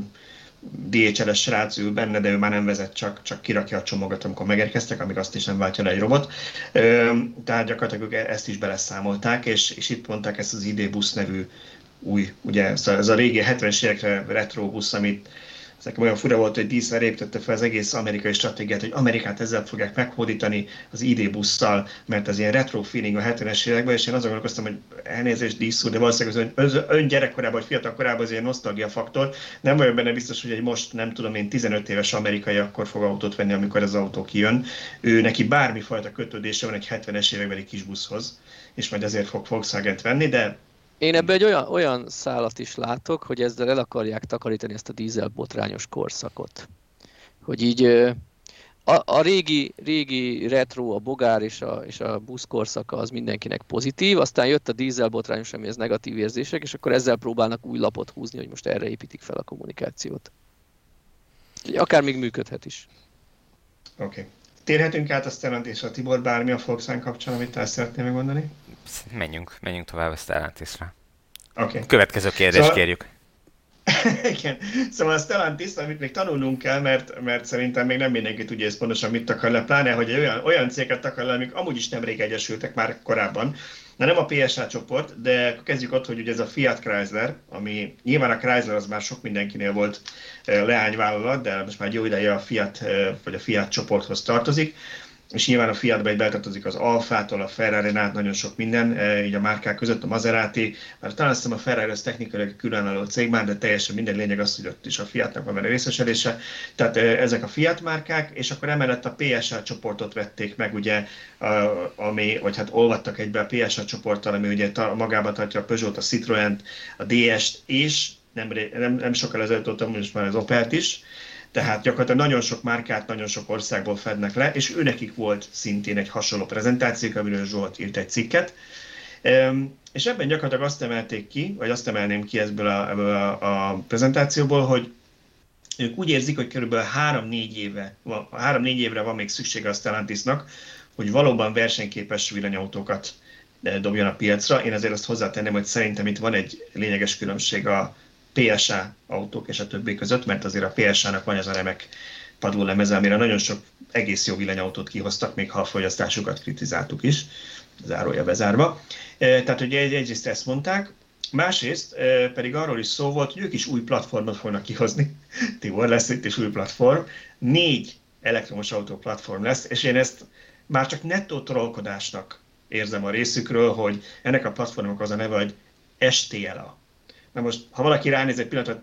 DHL-es srác ül benne, de ő már nem vezet, csak, csak kirakja a csomagot, amikor megérkeztek, amíg azt is nem váltja le egy robot. Tehát gyakorlatilag ők ezt is beleszámolták, és, és itt mondták ezt az ID Bus nevű új, ugye ez a régi 70-es évekre retro busz, amit ez nekem olyan fura volt, hogy Diesel építette fel az egész amerikai stratégiát, hogy Amerikát ezzel fogják meghódítani az ID busszal, mert az ilyen retro feeling a 70-es években, és én azon gondolkoztam, hogy elnézést Diesel, de valószínűleg az ön, ön gyerekkorában vagy fiatal korában az ilyen nosztalgia faktor. Nem vagyok benne biztos, hogy egy most, nem tudom én, 15 éves amerikai akkor fog autót venni, amikor az autó kijön. Ő neki bármifajta kötődése van egy 70-es évekbeli kis buszhoz, és majd ezért fog Volkswagen-t venni, de én ebbe egy olyan, olyan szálat is látok, hogy ezzel el akarják takarítani ezt a dízel botrányos korszakot. Hogy így a, a régi, régi retro, a bogár és a, és a busz korszaka az mindenkinek pozitív, aztán jött a dízel botrányos, ami ez negatív érzések, és akkor ezzel próbálnak új lapot húzni, hogy most erre építik fel a kommunikációt. Akár még működhet is. Oké. Okay. Térhetünk át a Stellantisra. Tibor, bármi a Volkswagen kapcsán, amit el szeretnél megmondani? Menjünk, menjünk tovább a Stellantisra. Oké. Okay. Következő kérdést szóval... kérjük. Igen. Szóval a Stellantis, amit még tanulnunk kell, mert, mert szerintem még nem mindenki tudja ezt pontosan mit akar le, pláne, hogy olyan, olyan céget akar le, amik amúgy is nemrég egyesültek már korábban. Na nem a PSA csoport, de kezdjük ott, hogy ugye ez a Fiat Chrysler, ami nyilván a Chrysler az már sok mindenkinél volt leányvállalat, de most már jó ideje a Fiat, vagy a Fiat csoporthoz tartozik és nyilván a Fiatba egy betartozik az Alfától, a ferrari át nagyon sok minden, e, így a márkák között a Maserati, mert talán azt a Ferrari az technikailag különálló cég már, de teljesen minden lényeg az, hogy ott is a Fiatnak van benne részesedése. Tehát e, ezek a Fiat márkák, és akkor emellett a PSA csoportot vették meg, ugye, ami, vagy hát olvadtak egybe a PSA csoporttal, ami ugye magában tartja a Peugeot, a Citroën-t, a DS-t, és nem, nem, nem sokkal ezelőtt ott most már az Opelt is, tehát gyakorlatilag nagyon sok márkát nagyon sok országból fednek le, és őnekik volt szintén egy hasonló prezentáció, amiről Zsolt írt egy cikket. És ebben gyakorlatilag azt emelték ki, vagy azt emelném ki ebből a, ebből a, a prezentációból, hogy ők úgy érzik, hogy kb. 3-4 éve, 3-4 évre van még szüksége a Stellantisnak, hogy valóban versenyképes villanyautókat eh, dobjon a piacra. Én azért azt hozzátenném, hogy szerintem itt van egy lényeges különbség a PSA autók és a többi között, mert azért a PSA-nak van ez a remek padlólemeze, amire nagyon sok egész jó villanyautót kihoztak, még ha a fogyasztásukat kritizáltuk is, zárója bezárva. E, tehát ugye egyrészt ezt mondták, másrészt e, pedig arról is szó volt, hogy ők is új platformot fognak kihozni. Tibor lesz itt is új platform. Négy elektromos autó platform lesz, és én ezt már csak nettó trollkodásnak érzem a részükről, hogy ennek a platformok az a neve, hogy STLA. Na most, ha valaki ránéz egy pillanatra,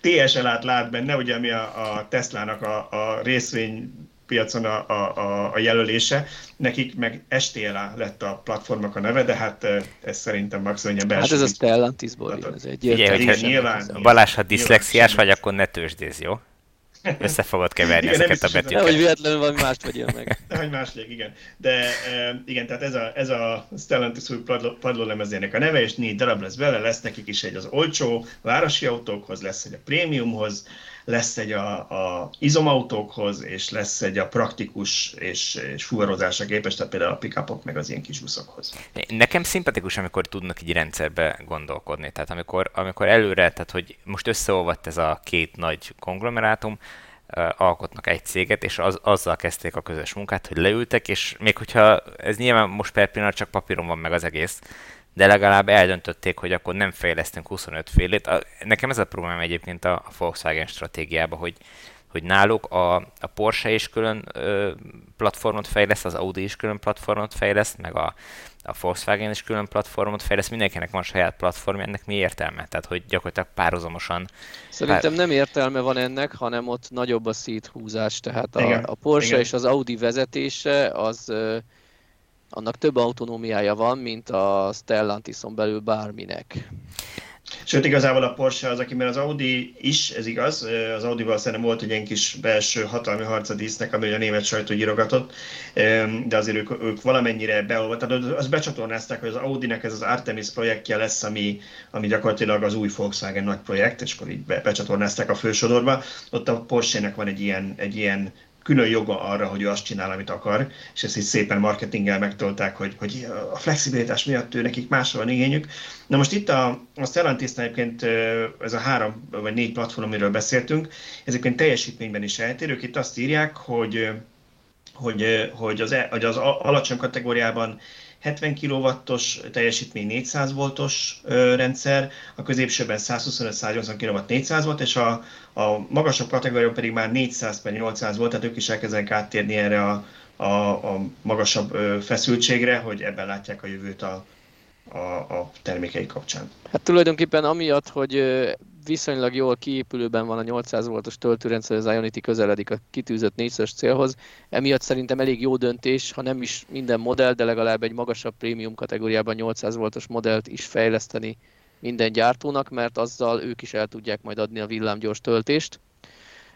TSL-át lát benne, ugye ami a, a Tesla-nak a, a részvény piacon a, a, a jelölése, nekik meg STLA lett a platformnak a neve, de hát ez szerintem maximum egy belső... Hát ez a Stellantisból jön, ez egy Ugye, hogyha nyilván, Balázs, ha diszlexiás vagy, akkor ne tőzsdéz, jó? Össze fogod keverni igen, ezeket a betűket. hogy véletlenül valami mást vegyél meg. hogy más légy, igen. De igen, tehát ez a, ez a Stellantis új padlólemezének a neve, és négy darab lesz vele, lesz nekik is egy az olcsó városi autókhoz, lesz egy a prémiumhoz, lesz egy a, a izomautókhoz, és lesz egy a praktikus és, és fuvarozásra képes, tehát például a pickupok meg az ilyen kis buszokhoz. Nekem szimpatikus, amikor tudnak így rendszerbe gondolkodni. Tehát amikor, amikor előre, tehát hogy most összeolvadt ez a két nagy konglomerátum, alkotnak egy céget, és az, azzal kezdték a közös munkát, hogy leültek, és még hogyha ez nyilván most per pillanat csak papíron van meg az egész, de legalább eldöntötték, hogy akkor nem fejlesztünk 25 félét. Nekem ez a probléma egyébként a Volkswagen stratégiában, hogy, hogy náluk a, a Porsche is külön ö, platformot fejleszt, az Audi is külön platformot fejleszt, meg a, a Volkswagen is külön platformot fejleszt, mindenkinek van saját platform, ennek mi értelme? Tehát, hogy gyakorlatilag párhuzamosan... Szerintem pár... nem értelme van ennek, hanem ott nagyobb a széthúzás, tehát a, a Porsche Igen. és az Audi vezetése az annak több autonómiája van, mint a Stellantison belül bárminek. Sőt, igazából a Porsche az, aki, mert az Audi is, ez igaz, az Audi-val szerintem volt egy ilyen kis belső hatalmi harc a dísznek, ami a német sajtó írogatott, de azért ők, ők valamennyire beolvat, tehát azt becsatornázták, hogy az Audi-nek ez az Artemis projektje lesz, ami, ami gyakorlatilag az új Volkswagen nagy projekt, és akkor így be, becsatornázták a fősodorba. Ott a Porsche-nek van egy ilyen, egy ilyen külön joga arra, hogy ő azt csinál, amit akar, és ezt így szépen marketinggel megtolták, hogy, hogy a flexibilitás miatt ő nekik másra van igényük. Na most itt a, a stellantis egyébként ez a három vagy négy platform, amiről beszéltünk, ezekben teljesítményben is eltérők. Itt azt írják, hogy hogy, hogy, az, e, hogy az alacsony kategóriában 70 kW-os teljesítmény 400 voltos rendszer, a középsőben 125-180 kW 400 volt, és a, a magasabb kategóriában pedig már 400 800 volt, tehát ők is elkezdenek áttérni erre a, a, a magasabb feszültségre, hogy ebben látják a jövőt a, a, a termékei kapcsán. Hát tulajdonképpen amiatt, hogy viszonylag jól kiépülőben van a 800 voltos töltőrendszer, az Ionity közeledik a kitűzött 400 célhoz. Emiatt szerintem elég jó döntés, ha nem is minden modell, de legalább egy magasabb prémium kategóriában 800 voltos modellt is fejleszteni minden gyártónak, mert azzal ők is el tudják majd adni a villámgyors töltést.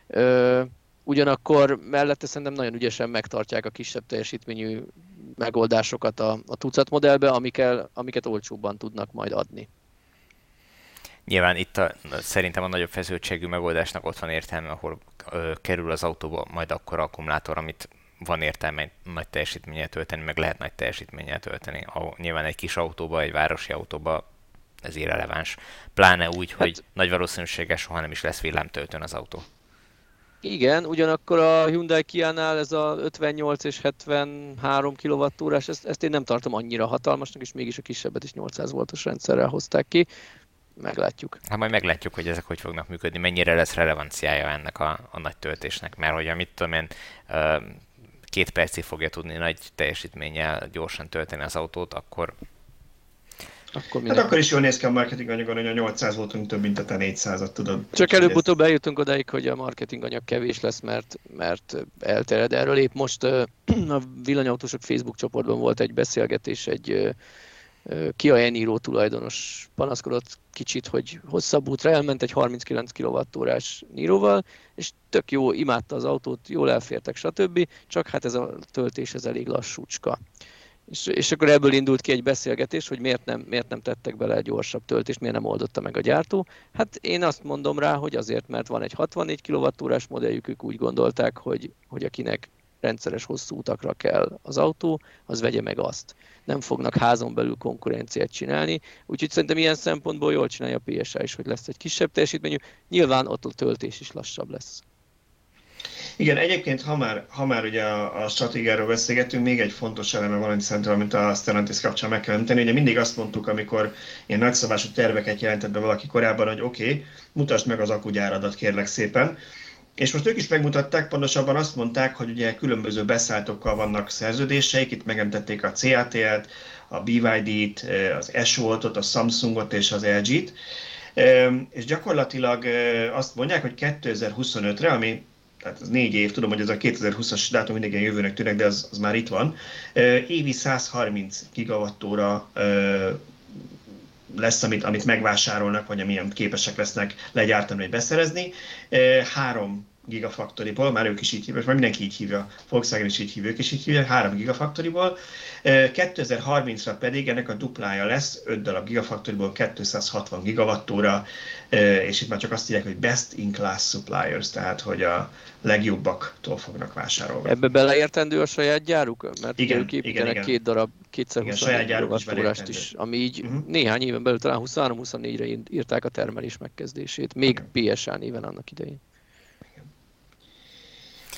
Ö, ugyanakkor mellette szerintem nagyon ügyesen megtartják a kisebb teljesítményű megoldásokat a, a tucat modellbe, amikkel, amiket olcsóbban tudnak majd adni. Nyilván itt a, szerintem a nagyobb feszültségű megoldásnak ott van értelme, ahol ö, kerül az autóba majd akkor akkumulátor, amit van értelme nagy teljesítménnyel tölteni, meg lehet nagy teljesítménnyel tölteni. A, nyilván egy kis autóba, egy városi autóba ez irreleváns. Pláne úgy, hát, hogy nagy valószínűséggel soha nem is lesz villámtöltőn az autó. Igen, ugyanakkor a Hyundai Kia-nál ez a 58 és 73 kWh, ezt, ezt én nem tartom annyira hatalmasnak, és mégis a kisebbet is 800 voltos rendszerrel hozták ki meglátjuk. Hát majd meglátjuk, hogy ezek hogy fognak működni, mennyire lesz relevanciája ennek a, a nagy töltésnek, mert hogy amit tudom én, két percig fogja tudni nagy teljesítménnyel gyorsan tölteni az autót, akkor akkor hát akkor is jól néz ki a marketing anyagon, hogy a 800 voltunk több, mint a te 400-at, tudod. Csak előbb-utóbb eljutunk odáig, hogy a marketing anyag kevés lesz, mert, mert eltered. Erről épp most a villanyautósok Facebook csoportban volt egy beszélgetés egy Kia Eniro tulajdonos panaszkodott kicsit, hogy hosszabb útra elment egy 39 kWh-órás Niroval, és tök jó, imádta az autót, jól elfértek, stb. Csak hát ez a töltés ez elég lassúcska. És, és akkor ebből indult ki egy beszélgetés, hogy miért nem, miért nem tettek bele egy gyorsabb töltést, miért nem oldotta meg a gyártó. Hát én azt mondom rá, hogy azért, mert van egy 64 kWh-órás modelljük, ők úgy gondolták, hogy, hogy akinek rendszeres hosszú utakra kell az autó, az vegye meg azt. Nem fognak házon belül konkurenciát csinálni, úgyhogy szerintem ilyen szempontból jól csinálja a PSA is, hogy lesz egy kisebb teljesítményű. Nyilván ott a töltés is lassabb lesz. Igen, egyébként, ha már, ha már ugye a, a stratégiáról beszélgetünk, még egy fontos eleme van, amit szerintem, amit a Stellantis kapcsán meg kell említeni. Ugye mindig azt mondtuk, amikor ilyen nagyszabású terveket jelentett be valaki korábban, hogy oké, okay, mutasd meg az akugyáradat, kérlek szépen És most ők is megmutatták, pontosabban azt mondták, hogy ugye különböző beszálltókkal vannak szerződéseik, itt megemtették a CATL-t, a BYD-t, az S-Voltot, a Samsungot és az LG-t, és gyakorlatilag azt mondják, hogy 2025-re, ami tehát ez négy év, tudom, hogy ez a 2020-as dátum mindig ilyen jövőnek tűnik, de az, az már itt van. Évi 130 gigawattóra lesz, amit, amit megvásárolnak, vagy amilyen képesek lesznek legyártani, vagy beszerezni. Három gigafaktoriból, már ők is így hívják, már mindenki így hívja, Volkswagen is így hívja, ők is így hívják, 3 gigafaktoriból. 2030-ra pedig ennek a duplája lesz, 5 darab gigafaktoriból 260 gigawattóra, és itt már csak azt írják, hogy best in class suppliers, tehát hogy a legjobbaktól fognak vásárolni. Ebbe beleértendő a saját gyáruk? Mert igen, ők építenek igen, igen. két darab 220 gigawattórást is, ami így uh-huh. néhány éven belül, talán 23-24-re írták a termelés megkezdését, még okay. PSA néven annak idején.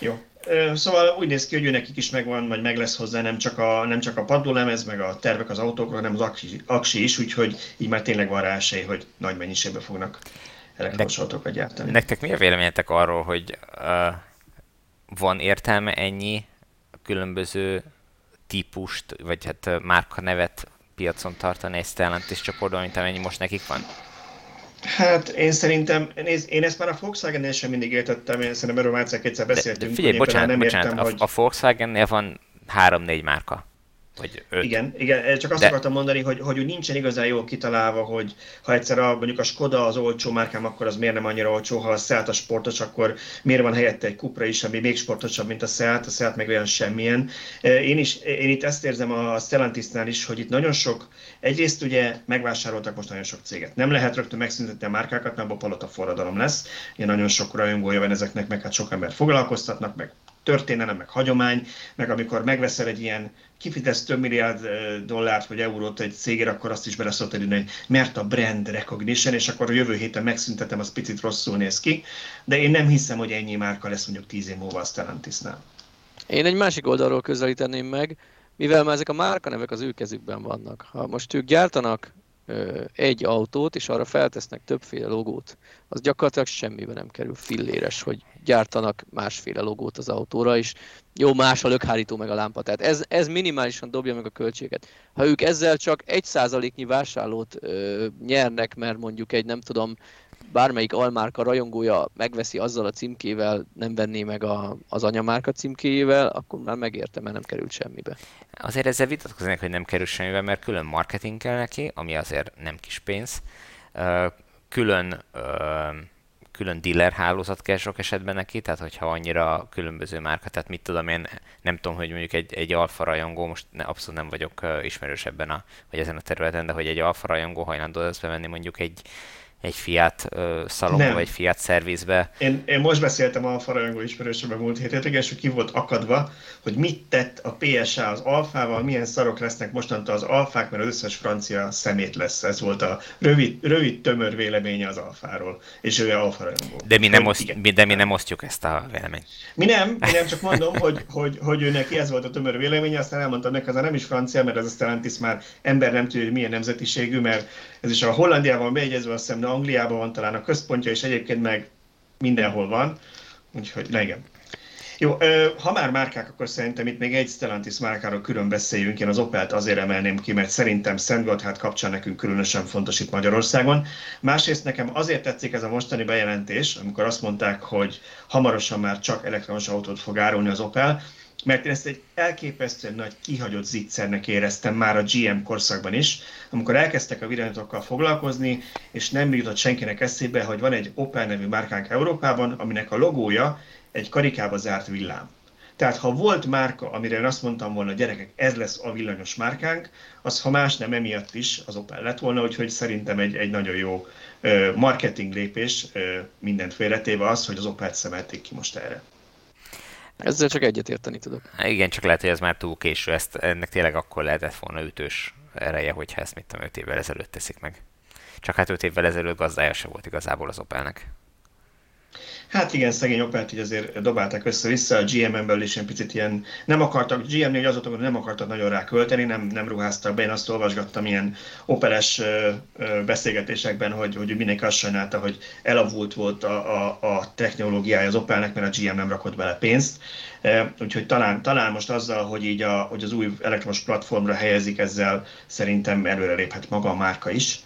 Jó. Szóval úgy néz ki, hogy ő nekik is megvan, vagy meg lesz hozzá nem csak a, nem csak a padlólemez, meg a tervek az autókra, hanem az aksi, aksi is, úgyhogy így már tényleg van rá esély, hogy nagy mennyiségben fognak elektromos autókat gyártani. Nektek mi a véleményetek arról, hogy uh, van értelme ennyi különböző típust, vagy hát márka nevet piacon tartani egy Stellantis csoportban, mint amennyi most nekik van? Hát én szerintem, nézd, én ezt már a Volkswagen-nél sem mindig értettem, én szerintem erről már egyszer beszéltünk. De figyelj, bocsánat, nem bocsánat, értem, a, hogy... a Volkswagen-nél van három-négy márka. Vagy öt. Igen, igen, csak azt De... akartam mondani, hogy, hogy úgy nincsen igazán jól kitalálva, hogy ha egyszer a, mondjuk a Skoda az olcsó márkám, akkor az miért nem annyira olcsó, ha a Seat a sportos, akkor miért van helyette egy Cupra is, ami még sportosabb, mint a Seat, a Seat meg olyan semmilyen. Én, is, én itt ezt érzem a Stellantisnál is, hogy itt nagyon sok, egyrészt ugye megvásároltak most nagyon sok céget. Nem lehet rögtön megszüntetni a márkákat, mert abban palota forradalom lesz. Ilyen nagyon sok rajongója van ezeknek, meg hát sok ember foglalkoztatnak, meg történelem, meg hagyomány, meg amikor megveszel egy ilyen kifizetsz több milliárd dollárt vagy eurót egy cégére, akkor azt is bele szokott írni, hogy mert a brand recognition, és akkor a jövő héten megszüntetem, az picit rosszul néz ki, de én nem hiszem, hogy ennyi márka lesz mondjuk tíz év múlva a Stellantisnál. Én egy másik oldalról közelíteném meg, mivel már ezek a márkanevek az ő kezükben vannak. Ha most ők gyártanak egy autót, és arra feltesznek többféle logót, az gyakorlatilag semmibe nem kerül filléres, hogy gyártanak másféle logót az autóra, és jó, más a lökhárító meg a lámpa. Tehát ez, ez minimálisan dobja meg a költséget. Ha ők ezzel csak egy százaléknyi vásárlót ö, nyernek, mert mondjuk egy nem tudom, bármelyik almárka rajongója megveszi azzal a címkével, nem venné meg a, az anyamárka címkéjével, akkor már megérte, mert nem került semmibe. Azért ezzel vitatkoznak, hogy nem kerül semmibe, mert külön marketing kell neki, ami azért nem kis pénz. Külön külön dealer hálózat kell sok esetben neki, tehát hogyha annyira különböző márka, tehát mit tudom én, nem tudom, hogy mondjuk egy, egy alfa rajongó, most ne, abszolút nem vagyok ismerős ebben a, vagy ezen a területen, de hogy egy alfa rajongó hajlandó lesz bevenni mondjuk egy, egy Fiat uh, szalomba, vagy Fiat szervizbe. Én, én most beszéltem a farajongó ismerősömmel múlt héten, és ki volt akadva, hogy mit tett a PSA az alfával, milyen szarok lesznek mostantól az alfák, mert az összes francia szemét lesz. Ez volt a rövid, rövid tömör véleménye az alfáról, és ő alfa rajongó. De mi, nem oszt, igen, de mi nem osztjuk ezt a véleményt. Mi nem, mi nem, csak mondom, hogy, hogy, hogy ő neki ez volt a tömör véleménye, aztán elmondtam neki, ez nem is francia, mert ez a Stellantis már ember nem tudja, hogy milyen nemzetiségű, mert ez is a Hollandiában beegyezve, azt hiszem, Angliában van talán a központja, és egyébként meg mindenhol van. Úgyhogy, na igen. Jó, ha már márkák, akkor szerintem itt még egy Stellantis márkáról külön beszéljünk. Én az Opelt azért emelném ki, mert szerintem Szent Gotthard kapcsán nekünk különösen fontos itt Magyarországon. Másrészt nekem azért tetszik ez a mostani bejelentés, amikor azt mondták, hogy hamarosan már csak elektromos autót fog árulni az Opel, mert én ezt egy elképesztően nagy kihagyott zicsernek éreztem már a GM korszakban is, amikor elkezdtek a villanyautókkal foglalkozni, és nem jutott senkinek eszébe, hogy van egy Opel nevű márkánk Európában, aminek a logója egy karikába zárt villám. Tehát ha volt márka, amire én azt mondtam volna, gyerekek, ez lesz a villanyos márkánk, az ha más nem emiatt is az Opel lett volna, úgyhogy szerintem egy, egy nagyon jó marketing lépés, mindent félretéve az, hogy az Opel-t szemelték ki most erre. Ezzel csak egyet érteni tudok. Igen, csak lehet, hogy ez már túl késő. Ezt, ennek tényleg akkor lehetett volna ütős ereje, hogyha ezt mit tudom, 5 évvel ezelőtt teszik meg. Csak hát 5 évvel ezelőtt gazdája se volt igazából az Opelnek. Hát igen, szegény Opelt így azért dobálták össze-vissza, a belül is egy picit ilyen, nem akartak, GM-nél az hogy nem akartak nagyon rá költeni, nem, nem ruháztak be, én azt olvasgattam ilyen Opeles beszélgetésekben, hogy, hogy mindenki azt sajnálta, hogy elavult volt a, a, a technológiája az Opelnek, mert a GM nem rakott bele pénzt. Úgyhogy talán, talán most azzal, hogy így a, hogy az új elektromos platformra helyezik, ezzel szerintem előre léphet maga a márka is.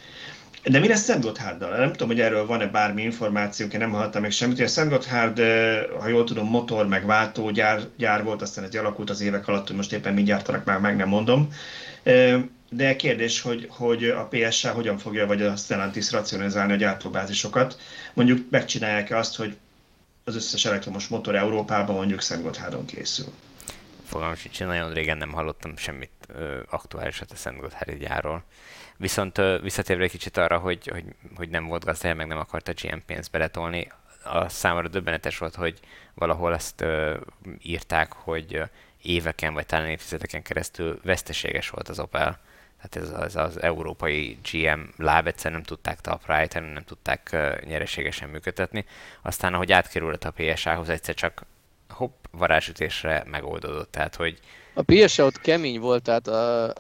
De mi lesz Szent Gottharddal? Nem tudom, hogy erről van-e bármi információk, én nem hallottam meg semmit. A Szent Gotthard, ha jól tudom, motor meg váltógyár gyár volt, aztán ez alakult az évek alatt, hogy most éppen mit gyártanak, már meg nem mondom. De kérdés, hogy, hogy a PSA hogyan fogja, vagy a Stellantis racionalizálni a gyártóbázisokat. Mondjuk megcsinálják-e azt, hogy az összes elektromos motor Európában mondjuk Szent Gotthárdon készül. Fogalmam sincs, nagyon régen nem hallottam semmit aktuálisat a Szent Gotthárdi gyárról. Viszont visszatérve egy kicsit arra, hogy, hogy, hogy nem volt gazdája, meg nem akarta GM pénzt beletolni, a számára döbbenetes volt, hogy valahol ezt ö, írták, hogy éveken vagy talán évtizedeken keresztül veszteséges volt az Opel. Tehát ez az, az európai GM láb egyszer nem tudták talpra állítani, nem tudták uh, nyereségesen működtetni. Aztán, ahogy átkerült a PSA-hoz, egyszer csak hopp, varázsütésre megoldódott. Tehát, hogy... A PSA ott kemény volt, tehát a,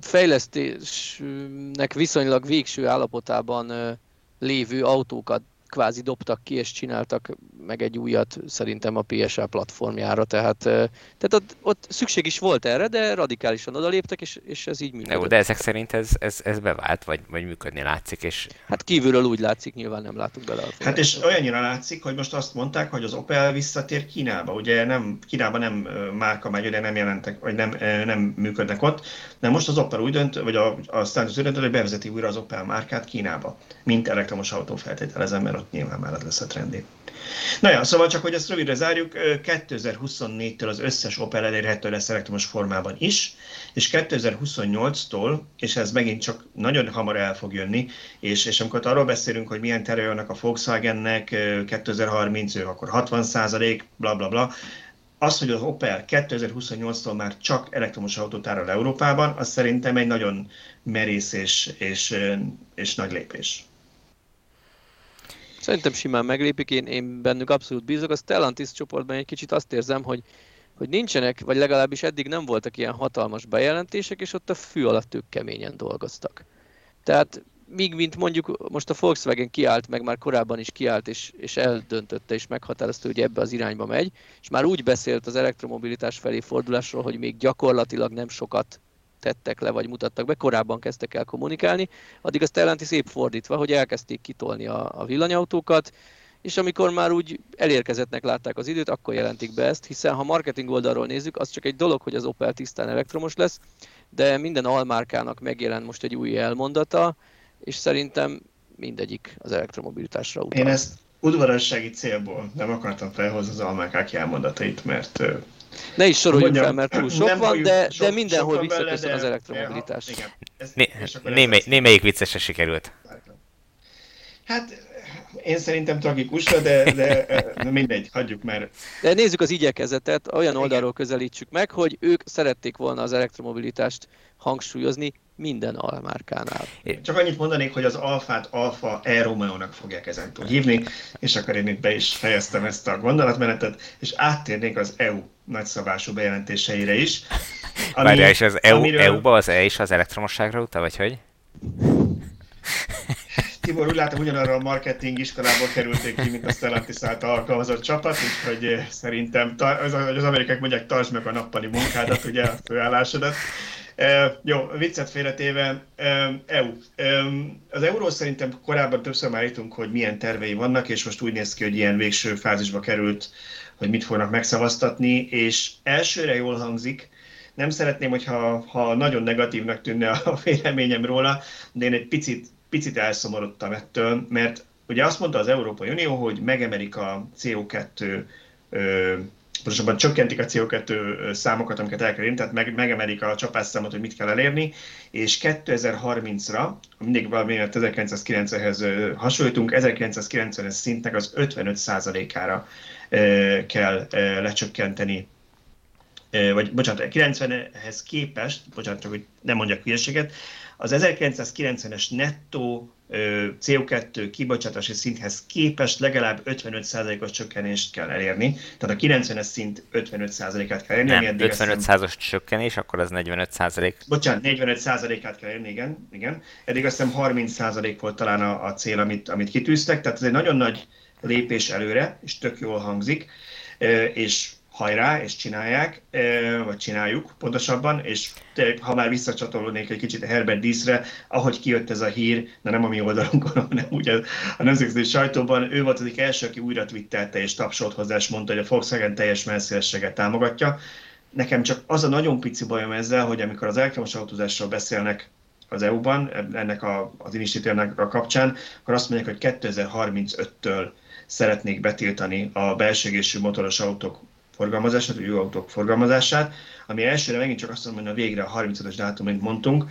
fejlesztésnek viszonylag végső állapotában lévő autókat kvázi dobtak ki, és csináltak meg egy újat szerintem a PSA platformjára, tehát, tehát ott, ott szükség is volt erre, de radikálisan odaléptek, és, és ez így működött. Jó, de ezek szerint ez, ez, ez bevált, vagy, vagy működni látszik, és... Hát kívülről úgy látszik, nyilván nem látunk bele. A hát és olyannyira látszik, hogy most azt mondták, hogy az Opel visszatér Kínába. Ugye nem, Kínában nem márka megy, ugye nem jelentek, vagy nem, nem működnek ott, de most az Opel úgy dönt, vagy a, a Stanley úgy dönt, hogy bevezeti újra az Opel márkát Kínába, mint elektromos autó feltételezem, mert nyilván már lesz a trendi. Na ja, szóval csak, hogy ezt rövidre zárjuk, 2024-től az összes Opel elérhető lesz elektromos formában is, és 2028-tól, és ez megint csak nagyon hamar el fog jönni, és, és amikor arról beszélünk, hogy milyen tere a Volkswagennek 2030, ő akkor 60 százalék, bla bla bla, az, hogy az Opel 2028-tól már csak elektromos autót árul Európában, az szerintem egy nagyon merész és, és, és nagy lépés. Szerintem simán meglépik, én, én bennük abszolút bízok. A Stellantis csoportban egy kicsit azt érzem, hogy, hogy nincsenek, vagy legalábbis eddig nem voltak ilyen hatalmas bejelentések, és ott a fű alatt ők keményen dolgoztak. Tehát míg mint mondjuk most a Volkswagen kiállt, meg már korábban is kiállt, és, és eldöntötte, és meghatározta, hogy ebbe az irányba megy, és már úgy beszélt az elektromobilitás felé fordulásról, hogy még gyakorlatilag nem sokat tettek le, vagy mutattak be, korábban kezdtek el kommunikálni, addig a Stellantis épp fordítva, hogy elkezdték kitolni a, a villanyautókat, és amikor már úgy elérkezettnek látták az időt, akkor jelentik be ezt, hiszen ha marketing oldalról nézzük, az csak egy dolog, hogy az Opel tisztán elektromos lesz, de minden almárkának megjelent most egy új elmondata, és szerintem mindegyik az elektromobilitásra utal. Én ezt udvarassági célból nem akartam felhozni az almárkák elmondatait, mert ne is soroljuk Mondjam, fel, mert túl sok van, de, sok, de mindenhol visszaköszön az elektromobilitás. Ja, Né, némely, némelyik viccesre sikerült. Hát én szerintem tragikus, de, de, de mindegy, hagyjuk már. De nézzük az igyekezetet, olyan oldalról közelítsük meg, hogy ők szerették volna az elektromobilitást hangsúlyozni minden almárkánál. Csak annyit mondanék, hogy az alfát alfa e Romeo-nak fogják ezentúl hívni, és akkor én itt be is fejeztem ezt a gondolatmenetet, és áttérnék az EU nagyszabású bejelentéseire is. Ami, Várjál, és az EU, amiről... EU-ba az E is az elektromosságra utal, vagy hogy? Tibor, úgy látom, ugyanarra a marketing iskolából kerülték ki, mint a Stellantis által alkalmazott csapat, úgyhogy eh, szerintem az, az amerikák mondják, tartsd meg a nappali munkádat, ugye a főállásodat. E, jó, viccet félretéve, e, EU. E, az euró szerintem korábban többször már írtunk, hogy milyen tervei vannak, és most úgy néz ki, hogy ilyen végső fázisba került, hogy mit fognak megszavaztatni, és elsőre jól hangzik, nem szeretném, hogyha ha nagyon negatívnak tűnne a véleményem róla, de én egy picit, picit elszomorodtam ettől, mert ugye azt mondta az Európai Unió, hogy megemelik a CO2 pontosabban csökkentik a CO2 számokat, amiket el kell érni, tehát meg, megemelik a csapásszámot, hogy mit kell elérni, és 2030-ra, mindig valami 1990-hez hasonlítunk, 1990-es szintnek az 55%-ára kell lecsökkenteni. Vagy bocsánat, 90-hez képest, bocsánat, csak hogy nem mondjak hülyeséget, az 1990-es nettó CO2 kibocsátási szinthez képest legalább 55%-os csökkenést kell elérni. Tehát a 90-es szint 55%-át kell elérni. Nem, 55%-os csökkenés, akkor az 45%. Bocsánat, 45%-át kell elérni, igen. igen. Eddig azt hiszem 30% volt talán a, a cél, amit, amit kitűztek, tehát ez egy nagyon nagy lépés előre, és tök jól hangzik, és hajrá, és csinálják, vagy csináljuk pontosabban, és ha már visszacsatolódnék egy kicsit a Herbert Díszre, ahogy kijött ez a hír, de nem a mi oldalunkon, hanem ugye a nemzetközi sajtóban, ő volt az egyik első, aki újra twittelte és tapsolt hozzá, és mondta, hogy a Volkswagen teljes messzélességet támogatja. Nekem csak az a nagyon pici bajom ezzel, hogy amikor az elektromos autózásról beszélnek az EU-ban, ennek a, az initiatívának a kapcsán, akkor azt mondják, hogy 2035-től szeretnék betiltani a belső motoros autók forgalmazását, vagy jó autók forgalmazását, ami elsőre megint csak azt mondom, hogy a végre a 35-ös dátum, mint mondtunk,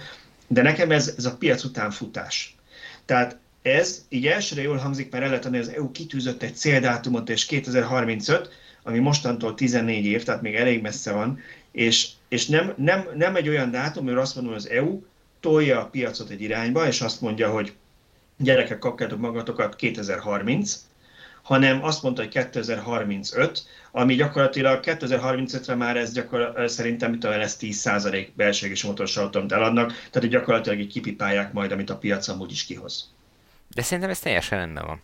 de nekem ez, ez a piac után futás. Tehát ez így elsőre jól hangzik, mert el lehet adni, az EU kitűzött egy céldátumot, és 2035, ami mostantól 14 év, tehát még elég messze van, és, és nem, nem, nem egy olyan dátum, mert azt mondom, hogy az EU tolja a piacot egy irányba, és azt mondja, hogy gyerekek, kapjátok magatokat 2030, hanem azt mondta, hogy 2035, ami gyakorlatilag 2035-re már ez gyakor, szerintem mit tudom, ez 10% belségés motoros autót eladnak, tehát hogy gyakorlatilag így kipipálják majd, amit a piac amúgy is kihoz. De szerintem ez teljesen rendben van.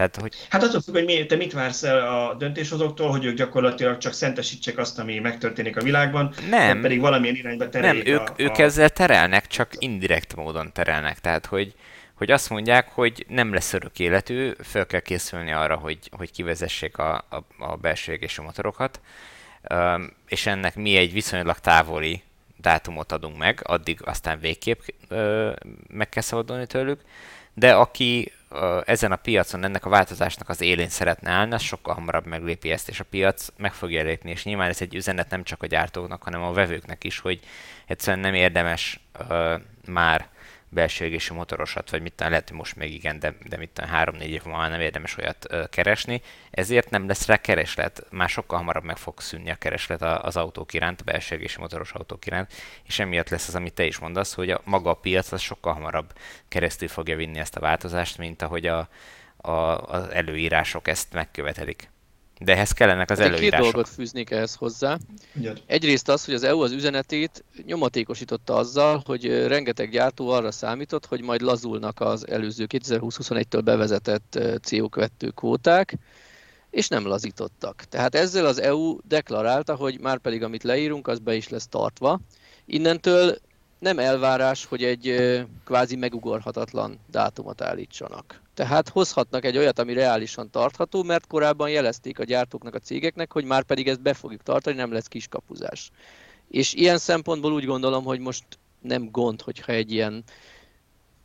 Tehát, hogy... Hát attól függ, hogy mi, te mit vársz el a döntéshozóktól, hogy ők gyakorlatilag csak szentesítsék azt, ami megtörténik a világban, nem, pedig valamilyen irányba tereljék Nem, ők, a, ők ezzel terelnek, csak indirekt módon terelnek. Tehát, hogy hogy azt mondják, hogy nem lesz örök életű, fel kell készülni arra, hogy, hogy kivezessék a, a, a belső égésű motorokat, és ennek mi egy viszonylag távoli dátumot adunk meg, addig aztán végképp meg kell szabadulni tőlük, de aki ezen a piacon ennek a változásnak az élén szeretne állni, az sokkal hamarabb meglépi ezt, és a piac meg fogja lépni, és nyilván ez egy üzenet nem csak a gyártóknak, hanem a vevőknek is, hogy egyszerűen nem érdemes már belső égésű motorosat, vagy mit lehet, hogy most még igen, de, de mit három-négy év már nem érdemes olyat ö, keresni, ezért nem lesz rá kereslet, már sokkal hamarabb meg fog szűnni a kereslet az autók iránt, a belső égésű motoros autók iránt, és emiatt lesz az, amit te is mondasz, hogy a maga a piac az sokkal hamarabb keresztül fogja vinni ezt a változást, mint ahogy a, a, az előírások ezt megkövetelik. De ehhez kellenek az előírások. Két dolgot fűznék ehhez hozzá. Ugyan. Egyrészt az, hogy az EU az üzenetét nyomatékosította azzal, hogy rengeteg gyártó arra számított, hogy majd lazulnak az előző 2020-21-től bevezetett CO2 kvóták, és nem lazítottak. Tehát ezzel az EU deklarálta, hogy már pedig amit leírunk, az be is lesz tartva. Innentől nem elvárás, hogy egy kvázi megugorhatatlan dátumot állítsanak. Tehát hozhatnak egy olyat, ami reálisan tartható, mert korábban jelezték a gyártóknak, a cégeknek, hogy már pedig ezt be fogjuk tartani, nem lesz kiskapuzás. És ilyen szempontból úgy gondolom, hogy most nem gond, hogyha egy ilyen,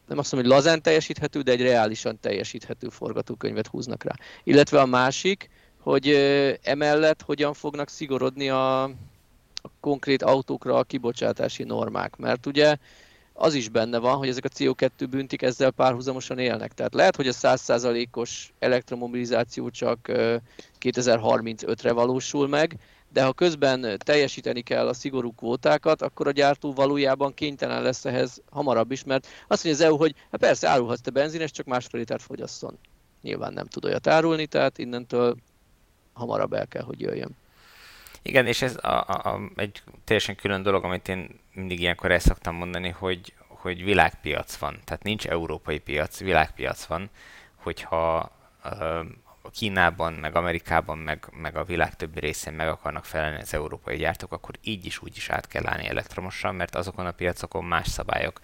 nem azt mondom, hogy lazán teljesíthető, de egy reálisan teljesíthető forgatókönyvet húznak rá. Illetve a másik, hogy emellett hogyan fognak szigorodni a, a konkrét autókra a kibocsátási normák. Mert ugye az is benne van, hogy ezek a CO2 büntik ezzel párhuzamosan élnek. Tehát lehet, hogy a 100%-os elektromobilizáció csak 2035-re valósul meg, de ha közben teljesíteni kell a szigorú kvótákat, akkor a gyártó valójában kénytelen lesz ehhez hamarabb is, mert azt mondja az EU, hogy hát persze árulhatsz te benzines, csak másfél litert fogyasszon. Nyilván nem tud olyat árulni, tehát innentől hamarabb el kell, hogy jöjjön. Igen, és ez a, a, a, egy teljesen külön dolog, amit én mindig ilyenkor el szoktam mondani, hogy, hogy világpiac van. Tehát nincs európai piac, világpiac van, hogyha uh, Kínában, meg Amerikában, meg, meg a világ többi részén meg akarnak felelni az európai gyártók, akkor így is úgy is át kell állni elektromosan, mert azokon a piacokon más szabályok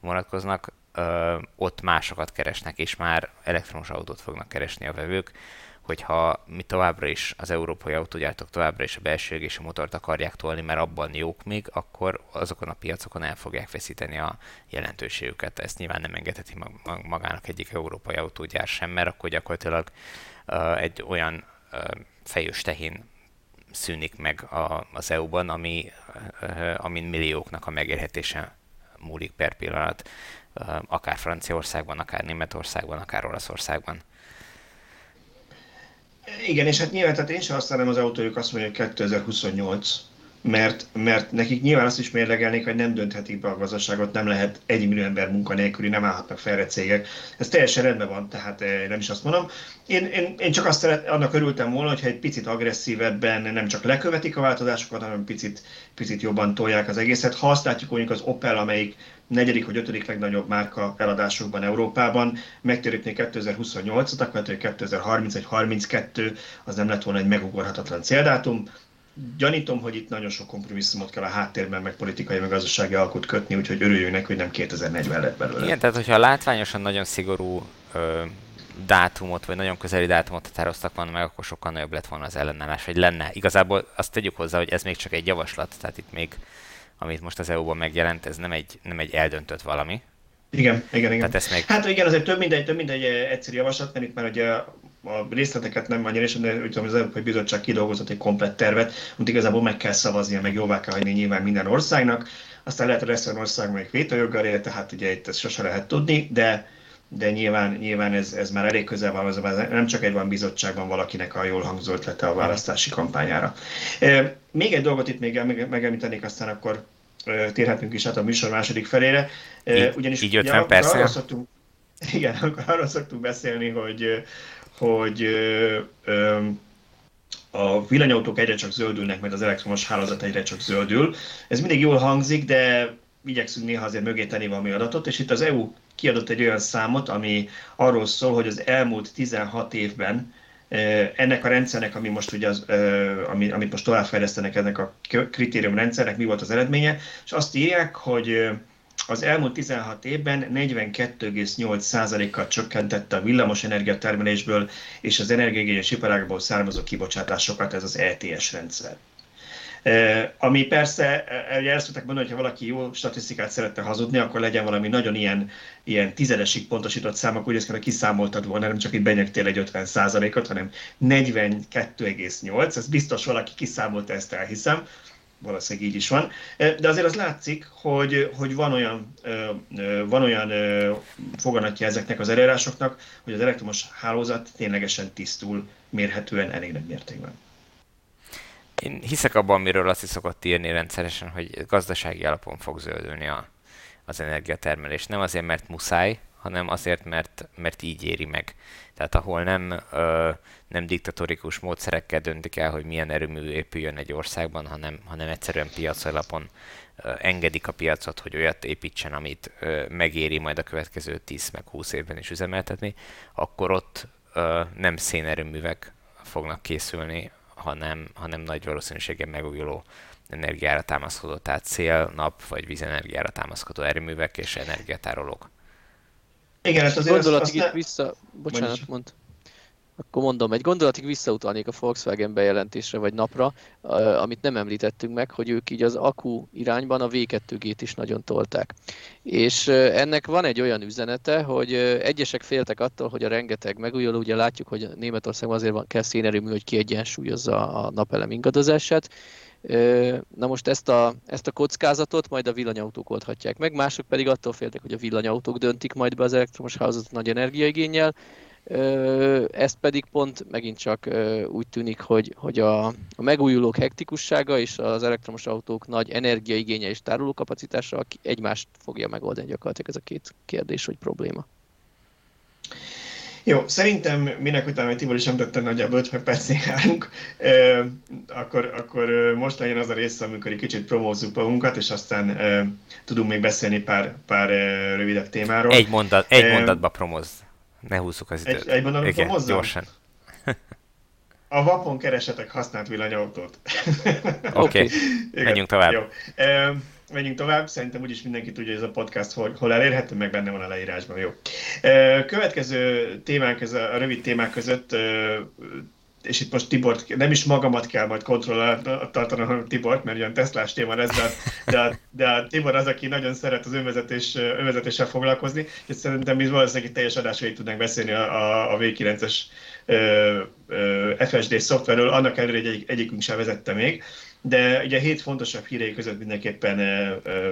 vonatkoznak, ott másokat keresnek, és már elektromos autót fognak keresni a vevők hogyha mi továbbra is, az európai autógyártók továbbra is a belső és a motort akarják tolni, mert abban jók még, akkor azokon a piacokon el fogják veszíteni a jelentőségüket. Ezt nyilván nem engedheti magának egyik európai autógyár sem, mert akkor gyakorlatilag uh, egy olyan uh, fejős tehén szűnik meg a, az EU-ban, ami, uh, amin millióknak a megérhetése múlik per pillanat, uh, akár Franciaországban, akár Németországban, akár Olaszországban. Igen, és hát nyilván tehát én sem használom az autójuk, azt mondja, hogy 2028, mert, mert nekik nyilván azt is mérlegelnék, hogy nem dönthetik be a gazdaságot, nem lehet egy millió ember munkanélküli, nem állhatnak felre cégek. Ez teljesen rendben van, tehát eh, nem is azt mondom. Én, én, én csak azt szeret, annak örültem volna, hogyha egy picit agresszívebben nem csak lekövetik a változásokat, hanem picit, picit jobban tolják az egészet. Ha azt látjuk, mondjuk az Opel, amelyik negyedik vagy ötödik legnagyobb márka eladásokban Európában, megtérítné 2028-at, akkor lehet, hogy 2030 vagy 32 az nem lett volna egy megugorhatatlan céldátum gyanítom, hogy itt nagyon sok kompromisszumot kell a háttérben, meg politikai, meg gazdasági alkot kötni, úgyhogy örüljünk neki, hogy nem 2040 lett belőle. Igen, tehát hogyha látványosan nagyon szigorú ö, dátumot, vagy nagyon közeli dátumot határoztak volna meg, akkor sokkal nagyobb lett volna az ellenállás, vagy lenne. Igazából azt tegyük hozzá, hogy ez még csak egy javaslat, tehát itt még, amit most az EU-ban megjelent, ez nem egy, nem egy eldöntött valami. Igen, igen, igen. Tehát ezt még... Hát igen, azért több mindegy, több mindegy egyszerű javaslat, mert itt már ugye a részleteket nem annyira, de úgy tudom, az Európai Bizottság kidolgozott egy komplett tervet, amit igazából meg kell szavaznia, meg jóvá kell hagyni nyilván minden országnak. Aztán lehet, hogy lesz olyan ország, amelyik vétójoggal él, tehát ugye itt ezt sose lehet tudni, de de nyilván, nyilván ez, ez már elég közel van, az, nem csak egy van bizottságban valakinek a jól hangzó ötlete a választási kampányára. Még egy dolgot itt még megemlítenék, aztán akkor térhetünk is át a műsor második felére. Ugyanis így 50 ugye, perc. Arról szoktunk, igen, akkor arról szoktunk beszélni, hogy, hogy ö, a villanyautók egyre csak zöldülnek, mert az elektromos hálózat egyre csak zöldül. Ez mindig jól hangzik, de igyekszünk néha azért mögé tenni valami adatot, és itt az EU kiadott egy olyan számot, ami arról szól, hogy az elmúlt 16 évben ennek a rendszernek, ami most ugye az, ami, amit most továbbfejlesztenek ennek a kritériumrendszernek, mi volt az eredménye, és azt írják, hogy az elmúlt 16 évben 42,8%-kal csökkentette a villamos energiatermelésből és az energiaigényes iparágból származó kibocsátásokat ez az ETS rendszer. Ami persze, ugye el szokták mondani, hogy ha valaki jó statisztikát szeretne hazudni, akkor legyen valami nagyon ilyen, ilyen tizedesig pontosított szám, akkor úgy kiszámoltad volna, nem csak itt benyögtél egy 50 ot hanem 42,8. Ez biztos valaki kiszámolta, ezt elhiszem valószínűleg így is van. De azért az látszik, hogy, hogy van olyan, van olyan foganatja ezeknek az elérásoknak, hogy az elektromos hálózat ténylegesen tisztul, mérhetően elég nagy mértékben. Én hiszek abban, amiről is szokott írni rendszeresen, hogy gazdasági alapon fog zöldülni a, az energiatermelés. Nem azért, mert muszáj, hanem azért, mert, mert így éri meg. Tehát ahol nem, ö, nem diktatórikus módszerekkel döntik el, hogy milyen erőmű épüljön egy országban, hanem, hanem egyszerűen piac alapon ö, engedik a piacot, hogy olyat építsen, amit ö, megéri majd a következő 10 meg 20 évben is üzemeltetni, akkor ott ö, nem szénerőművek fognak készülni, hanem, hanem nagy valószínűséggel megújuló energiára támaszkodó, tehát szél, nap vagy vízenergiára támaszkodó erőművek és energiatárolók. Igen, hát azért gondolatig azt, azt vissza... Bocsánat, mond. Akkor mondom, egy gondolatig visszautalnék a Volkswagen bejelentésre vagy napra, amit nem említettünk meg, hogy ők így az akku irányban a V2G-t is nagyon tolták. És ennek van egy olyan üzenete, hogy egyesek féltek attól, hogy a rengeteg megújuló, ugye látjuk, hogy Németországban azért van, kell szénerőmű, hogy kiegyensúlyozza a napelem ingadozását, Na most ezt a, ezt a kockázatot majd a villanyautók oldhatják meg, mások pedig attól féltek, hogy a villanyautók döntik majd be az elektromos hálózatot nagy energiaigényel, ez pedig pont megint csak úgy tűnik, hogy, hogy a, a megújulók hektikussága és az elektromos autók nagy energiaigénye és tárolókapacitása egymást fogja megoldani gyakorlatilag ez a két kérdés, hogy probléma. Jó, szerintem minek utána, hogy Tibor is említette, nagyjából 50 percig állunk, e, akkor, akkor most legyen az a része, amikor egy kicsit promózzuk magunkat, és aztán e, tudunk még beszélni pár, pár e, rövidebb témáról. Egy, mondat, egy e, mondatba promózz. Ne húzzuk az időt. Egy, egy mondatba Igen, promozzam? gyorsan. A vapon keresetek használt villanyautót. Oké, okay. menjünk tovább. Jó. E, menjünk tovább, szerintem úgyis mindenki tudja, hogy ez a podcast hol, hol elérhető, meg benne van a leírásban, jó. Következő témánk, ez a rövid témák között, és itt most Tibort, nem is magamat kell majd kontrollálni tartanom, hanem Tibort, mert olyan Teslás téma ez, de, de, de a Tibor az, aki nagyon szeret az önvezetés, önvezetéssel foglalkozni, és szerintem mi valószínűleg teljes adásait tudnánk beszélni a, a, a V9-es FSD szoftverről, annak ellenére, hogy egy, egyikünk sem vezette még. De ugye hét fontosabb hírei között mindenképpen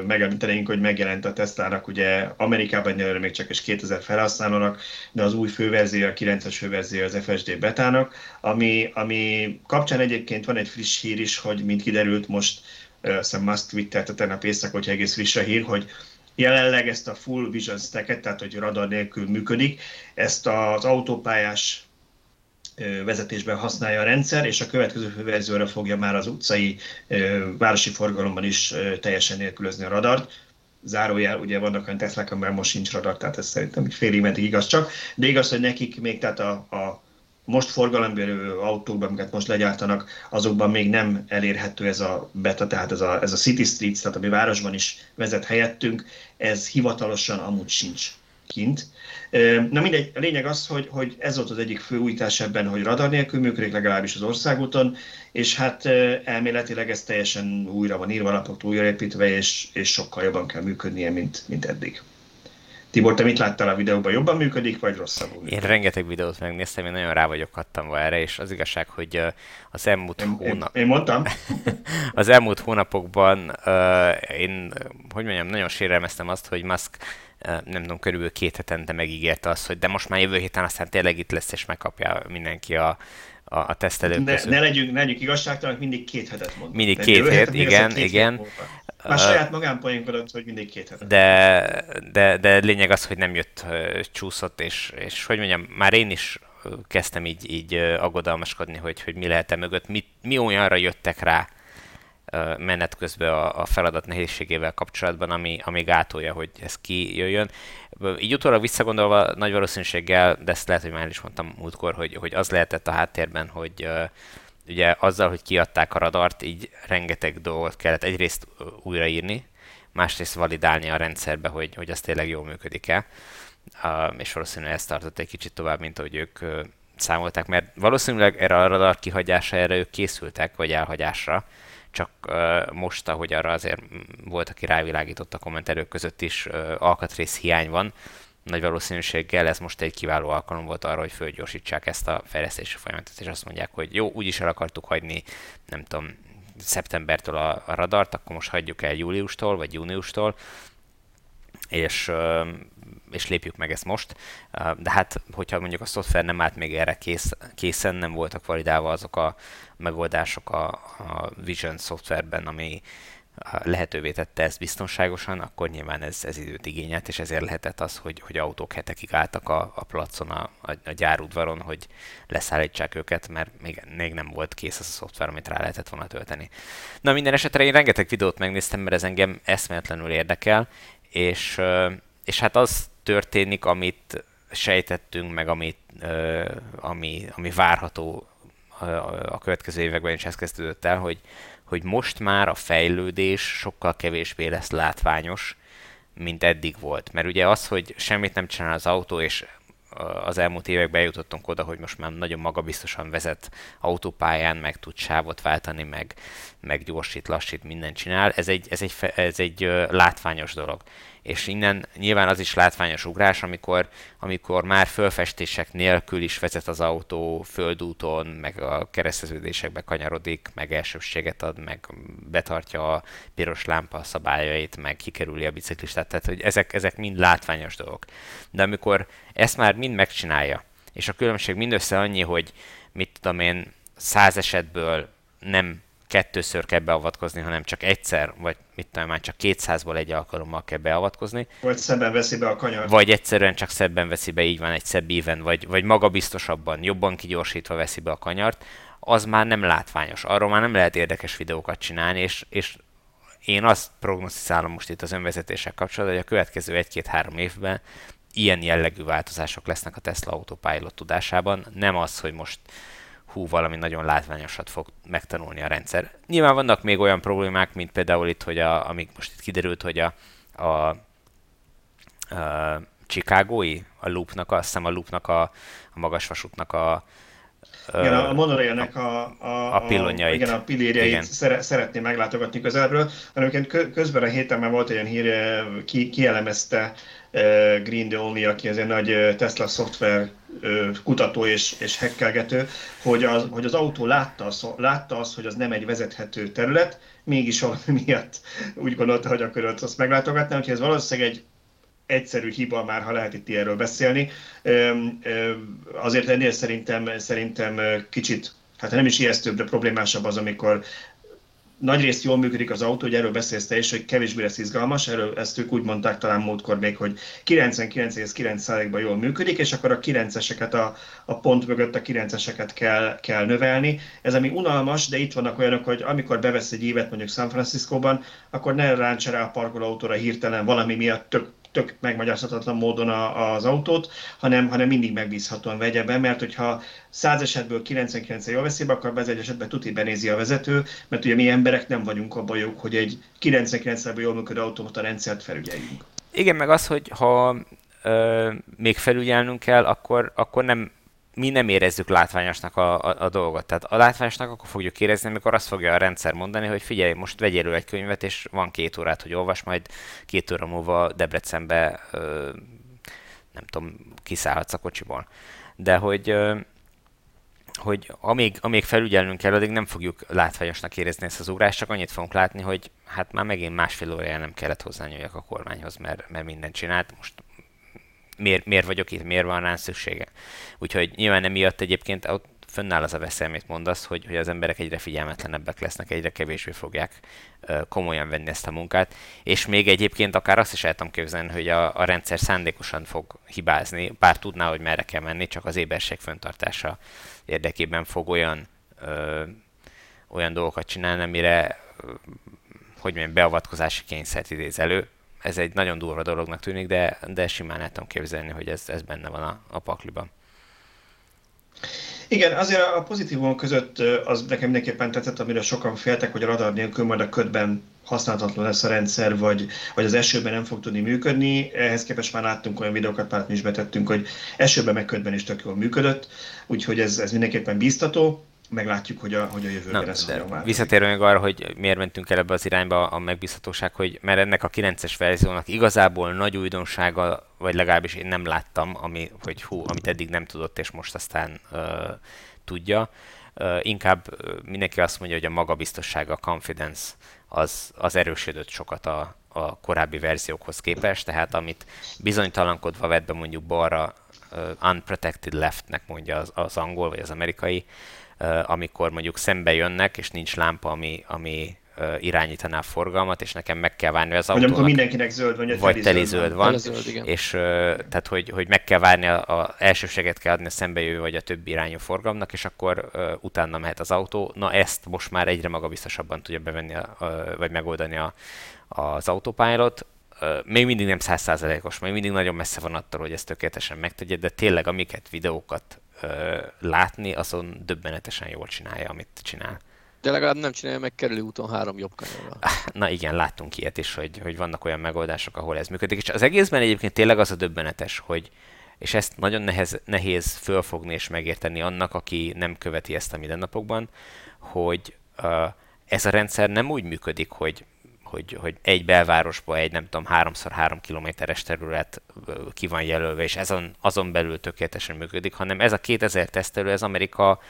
megemlítenénk, hogy megjelent a Tesla-nak ugye Amerikában nyilván még csak is 2000 felhasználónak, de az új főverzió, a 9-es főverzió az FSD betának, ami, ami kapcsán egyébként van egy friss hír is, hogy mint kiderült most, azt Musk twittelte tegnap éjszaka, hogy egész friss a hír, hogy jelenleg ezt a full vision stacket, tehát hogy radar nélkül működik, ezt az autópályás vezetésben használja a rendszer, és a következő verzióra fogja már az utcai városi forgalomban is teljesen nélkülözni a radart. Zárójel, ugye vannak olyan Teslák, amiben most sincs radar, tehát ez szerintem félig meddig igaz csak, de igaz, hogy nekik még tehát a, a most forgalomban autókban, amiket most legyártanak, azokban még nem elérhető ez a beta, tehát ez a, ez a City Streets, tehát ami városban is vezet helyettünk, ez hivatalosan amúgy sincs kint. Na mindegy, a lényeg az, hogy, hogy ez volt az egyik fő újítás ebben, hogy radar nélkül működik legalábbis az országúton, és hát elméletileg ez teljesen újra van írva, lapot újraépítve, és, és sokkal jobban kell működnie, mint, mint eddig. Tibor, te mit láttál a videóban? Jobban működik, vagy rosszabbul működik? Én rengeteg videót megnéztem, én nagyon rá vagyok kattanva erre, és az igazság, hogy az elmúlt én, hónap... Én, én mondtam. az elmúlt hónapokban uh, én, hogy mondjam, nagyon sérelmeztem azt, hogy Musk nem tudom, körülbelül két hetente megígérte azt, hogy de most már jövő héten aztán tényleg itt lesz, és megkapja mindenki a, a, a tesztelők ne, ne legyünk, ne legyünk igazságtalanok, mindig két hetet mondunk. Mindig két hét, igen, két igen. Már saját magánpoénkodat, hogy mindig két hetet. De, de, de lényeg az, hogy nem jött, csúszott, és, és hogy mondjam, már én is kezdtem így, így aggodalmaskodni, hogy, hogy mi lehet-e mögött, mi, mi olyanra jöttek rá, menet közben a, a feladat nehézségével kapcsolatban, ami, ami gátolja, hogy ez kijöjjön. Így utólag visszagondolva nagy valószínűséggel, de ezt lehet, hogy már is mondtam múltkor, hogy, hogy az lehetett a háttérben, hogy ugye azzal, hogy kiadták a radart, így rengeteg dolgot kellett egyrészt újraírni, másrészt validálni a rendszerbe, hogy, hogy az tényleg jól működik-e. És valószínűleg ez tartott egy kicsit tovább, mint ahogy ők uh, számolták, mert valószínűleg erre a radar kihagyása, erre ők készültek, vagy elhagyásra, csak most, ahogy arra azért volt, aki rávilágított a kommentelők között is, alkatrész hiány van, nagy valószínűséggel ez most egy kiváló alkalom volt arra, hogy fölgyorsítsák ezt a fejlesztési folyamatot, és azt mondják, hogy jó, úgyis el akartuk hagyni, nem tudom, szeptembertől a, a radart, akkor most hagyjuk el júliustól, vagy júniustól, és, és lépjük meg ezt most. De hát, hogyha mondjuk a szoftver nem állt még erre kész, készen, nem voltak validálva azok a megoldások a, a Vision szoftverben, ami lehetővé tette ezt biztonságosan, akkor nyilván ez, ez időt igényelt, és ezért lehetett az, hogy, hogy autók hetekig álltak a, a placon, a, a, a gyárudvaron, hogy leszállítsák őket, mert még, még nem volt kész az a szoftver, amit rá lehetett volna tölteni. Na minden esetre én rengeteg videót megnéztem, mert ez engem eszméletlenül érdekel, és, és hát az történik, amit sejtettünk, meg amit, ami, ami várható a következő években is ez kezdődött el, hogy, hogy most már a fejlődés sokkal kevésbé lesz látványos, mint eddig volt. Mert ugye az, hogy semmit nem csinál az autó, és az elmúlt években jutottunk oda, hogy most már nagyon magabiztosan vezet autópályán, meg tud sávot váltani, meg, meg gyorsít, lassít, mindent csinál. Ez egy, ez egy, ez egy látványos dolog és innen nyilván az is látványos ugrás, amikor, amikor már fölfestések nélkül is vezet az autó földúton, meg a kereszteződésekbe kanyarodik, meg elsőbséget ad, meg betartja a piros lámpa szabályait, meg kikerüli a biciklistát, tehát hogy ezek, ezek mind látványos dolgok. De amikor ezt már mind megcsinálja, és a különbség mindössze annyi, hogy mit tudom én, száz esetből nem kettőször kell beavatkozni, hanem csak egyszer, vagy mit tudom már csak 200-ból egy alkalommal kell beavatkozni. Vagy szebben veszi be a kanyart. Vagy egyszerűen csak szebben veszi be, így van egy szebb íven, vagy, vagy magabiztosabban, jobban kigyorsítva veszi be a kanyart, az már nem látványos. Arról már nem lehet érdekes videókat csinálni, és, és én azt prognosztizálom most itt az önvezetések kapcsolatban, hogy a következő egy-két-három évben ilyen jellegű változások lesznek a Tesla Autopilot tudásában. Nem az, hogy most hú, valami nagyon látványosat fog megtanulni a rendszer. Nyilván vannak még olyan problémák, mint például itt, hogy a, amik most itt kiderült, hogy a, a, a Chicagói, a loopnak, a, azt hiszem a loopnak, a, a magasvasútnak a, igen, a monorailnek a, a, a pillonyait. Igen, a pillérjeit igen. Szere, szeretném meglátogatni közelről. Egyébként közben a héten már volt olyan hír, ki, kielemezte Green the Only, aki az egy nagy Tesla szoftver kutató és, és hekkelgető, hogy az, hogy az autó látta, az, látta azt, hogy az nem egy vezethető terület, mégis valami miatt úgy gondolta, hogy akkor ott azt meglátogatná, úgyhogy ez valószínűleg egy egyszerű hiba már, ha lehet itt erről beszélni. Azért ennél szerintem, szerintem kicsit, hát nem is ijesztőbb, de problémásabb az, amikor nagyrészt jól működik az autó, hogy erről beszélsz te is, hogy kevésbé lesz izgalmas, erről ezt ők úgy mondták talán múltkor még, hogy 99,9%-ban jól működik, és akkor a 9-eseket a, a pont mögött a 9-eseket kell, kell növelni. Ez ami unalmas, de itt vannak olyanok, hogy amikor bevesz egy évet mondjuk San Franciscóban, akkor ne ráncsa rá a parkolóautóra hirtelen valami miatt tök tök megmagyarázhatatlan módon a, az autót, hanem, hanem mindig megbízhatóan vegye be, mert hogyha 100 esetből 99 jól veszi be, akkor az egy esetben tuti benézi a vezető, mert ugye mi emberek nem vagyunk abban jók, hogy egy 99-ből jól működő automata rendszert felügyeljünk. Igen, meg az, hogy ha ö, még felügyelnünk kell, akkor, akkor nem mi nem érezzük látványosnak a, a, a dolgot. Tehát a látványosnak akkor fogjuk érezni, amikor azt fogja a rendszer mondani, hogy figyelj, most vegyél elő egy könyvet, és van két órát, hogy olvas, majd két óra múlva Debrecenbe, ö, nem tudom, kiszállhatsz a kocsiból. De hogy, ö, hogy amíg, amíg felügyelnünk kell, addig nem fogjuk látványosnak érezni ezt az órás, csak annyit fogunk látni, hogy hát már megint másfél órája nem kellett hozzányúljak a kormányhoz, mert, mert mindent csinált. Most miért, miért vagyok itt, miért van rám szüksége. Úgyhogy nyilván emiatt egyébként ott fönnáll az a veszély, amit mondasz, hogy, hogy az emberek egyre figyelmetlenebbek lesznek, egyre kevésbé fogják komolyan venni ezt a munkát, és még egyébként akár azt is el tudom képzelni, hogy a, a rendszer szándékosan fog hibázni, bár tudná, hogy merre kell menni, csak az éberség föntartása érdekében fog olyan, ö, olyan dolgokat csinálni, amire hogy mondjam, beavatkozási kényszert idéz elő, ez egy nagyon durva dolognak tűnik, de, de simán el tudom képzelni, hogy ez, ez benne van a, a pakliban. Igen, azért a pozitívum között az nekem mindenképpen tetszett, amire sokan féltek, hogy a radar nélkül majd a ködben használhatatlan lesz a rendszer, vagy, vagy az esőben nem fog tudni működni. Ehhez képest már láttunk olyan videókat, már mi is betettünk, hogy esőben meg ködben is tök jól működött, úgyhogy ez, ez mindenképpen biztató meglátjuk, hogy a, hogy a jövőben Na, lesz Visszatérve még arra, hogy miért mentünk el ebbe az irányba a megbízhatóság, hogy mert ennek a 9-es verziónak igazából nagy újdonsága, vagy legalábbis én nem láttam, ami, hogy hú, amit eddig nem tudott, és most aztán uh, tudja. Uh, inkább mindenki azt mondja, hogy a magabiztossága, a confidence az, az erősödött sokat a, a korábbi verziókhoz képest, tehát amit bizonytalankodva vett be mondjuk balra, uh, unprotected leftnek mondja az, az angol vagy az amerikai, amikor mondjuk szembe jönnek, és nincs lámpa, ami, ami irányítaná a forgalmat, és nekem meg kell várni az autónak. amikor mindenkinek zöld van, vagy teli zöld van. van. Zöld, és tehát, hogy, hogy meg kell várni, a, a elsőséget kell adni a szembejövő vagy a többi irányú forgalomnak, és akkor uh, utána mehet az autó. Na ezt most már egyre magabiztosabban tudja bevenni, a, a, vagy megoldani a, az autópilot. Uh, még mindig nem százszázalékos, még mindig nagyon messze van attól, hogy ezt tökéletesen megtegye, de tényleg amiket videókat látni, azon döbbenetesen jól csinálja, amit csinál. De legalább nem csinálja meg kerülő úton három jobb kanyarra. Ah, na igen, láttunk ilyet is, hogy, hogy vannak olyan megoldások, ahol ez működik. És az egészben egyébként tényleg az a döbbenetes, hogy és ezt nagyon nehez, nehéz fölfogni és megérteni annak, aki nem követi ezt a mindennapokban, hogy uh, ez a rendszer nem úgy működik, hogy hogy, hogy egy belvárosba egy nem tudom, 3x3 kilométeres terület ki van jelölve, és azon, azon belül tökéletesen működik, hanem ez a 2000 tesztelő, ez Amerika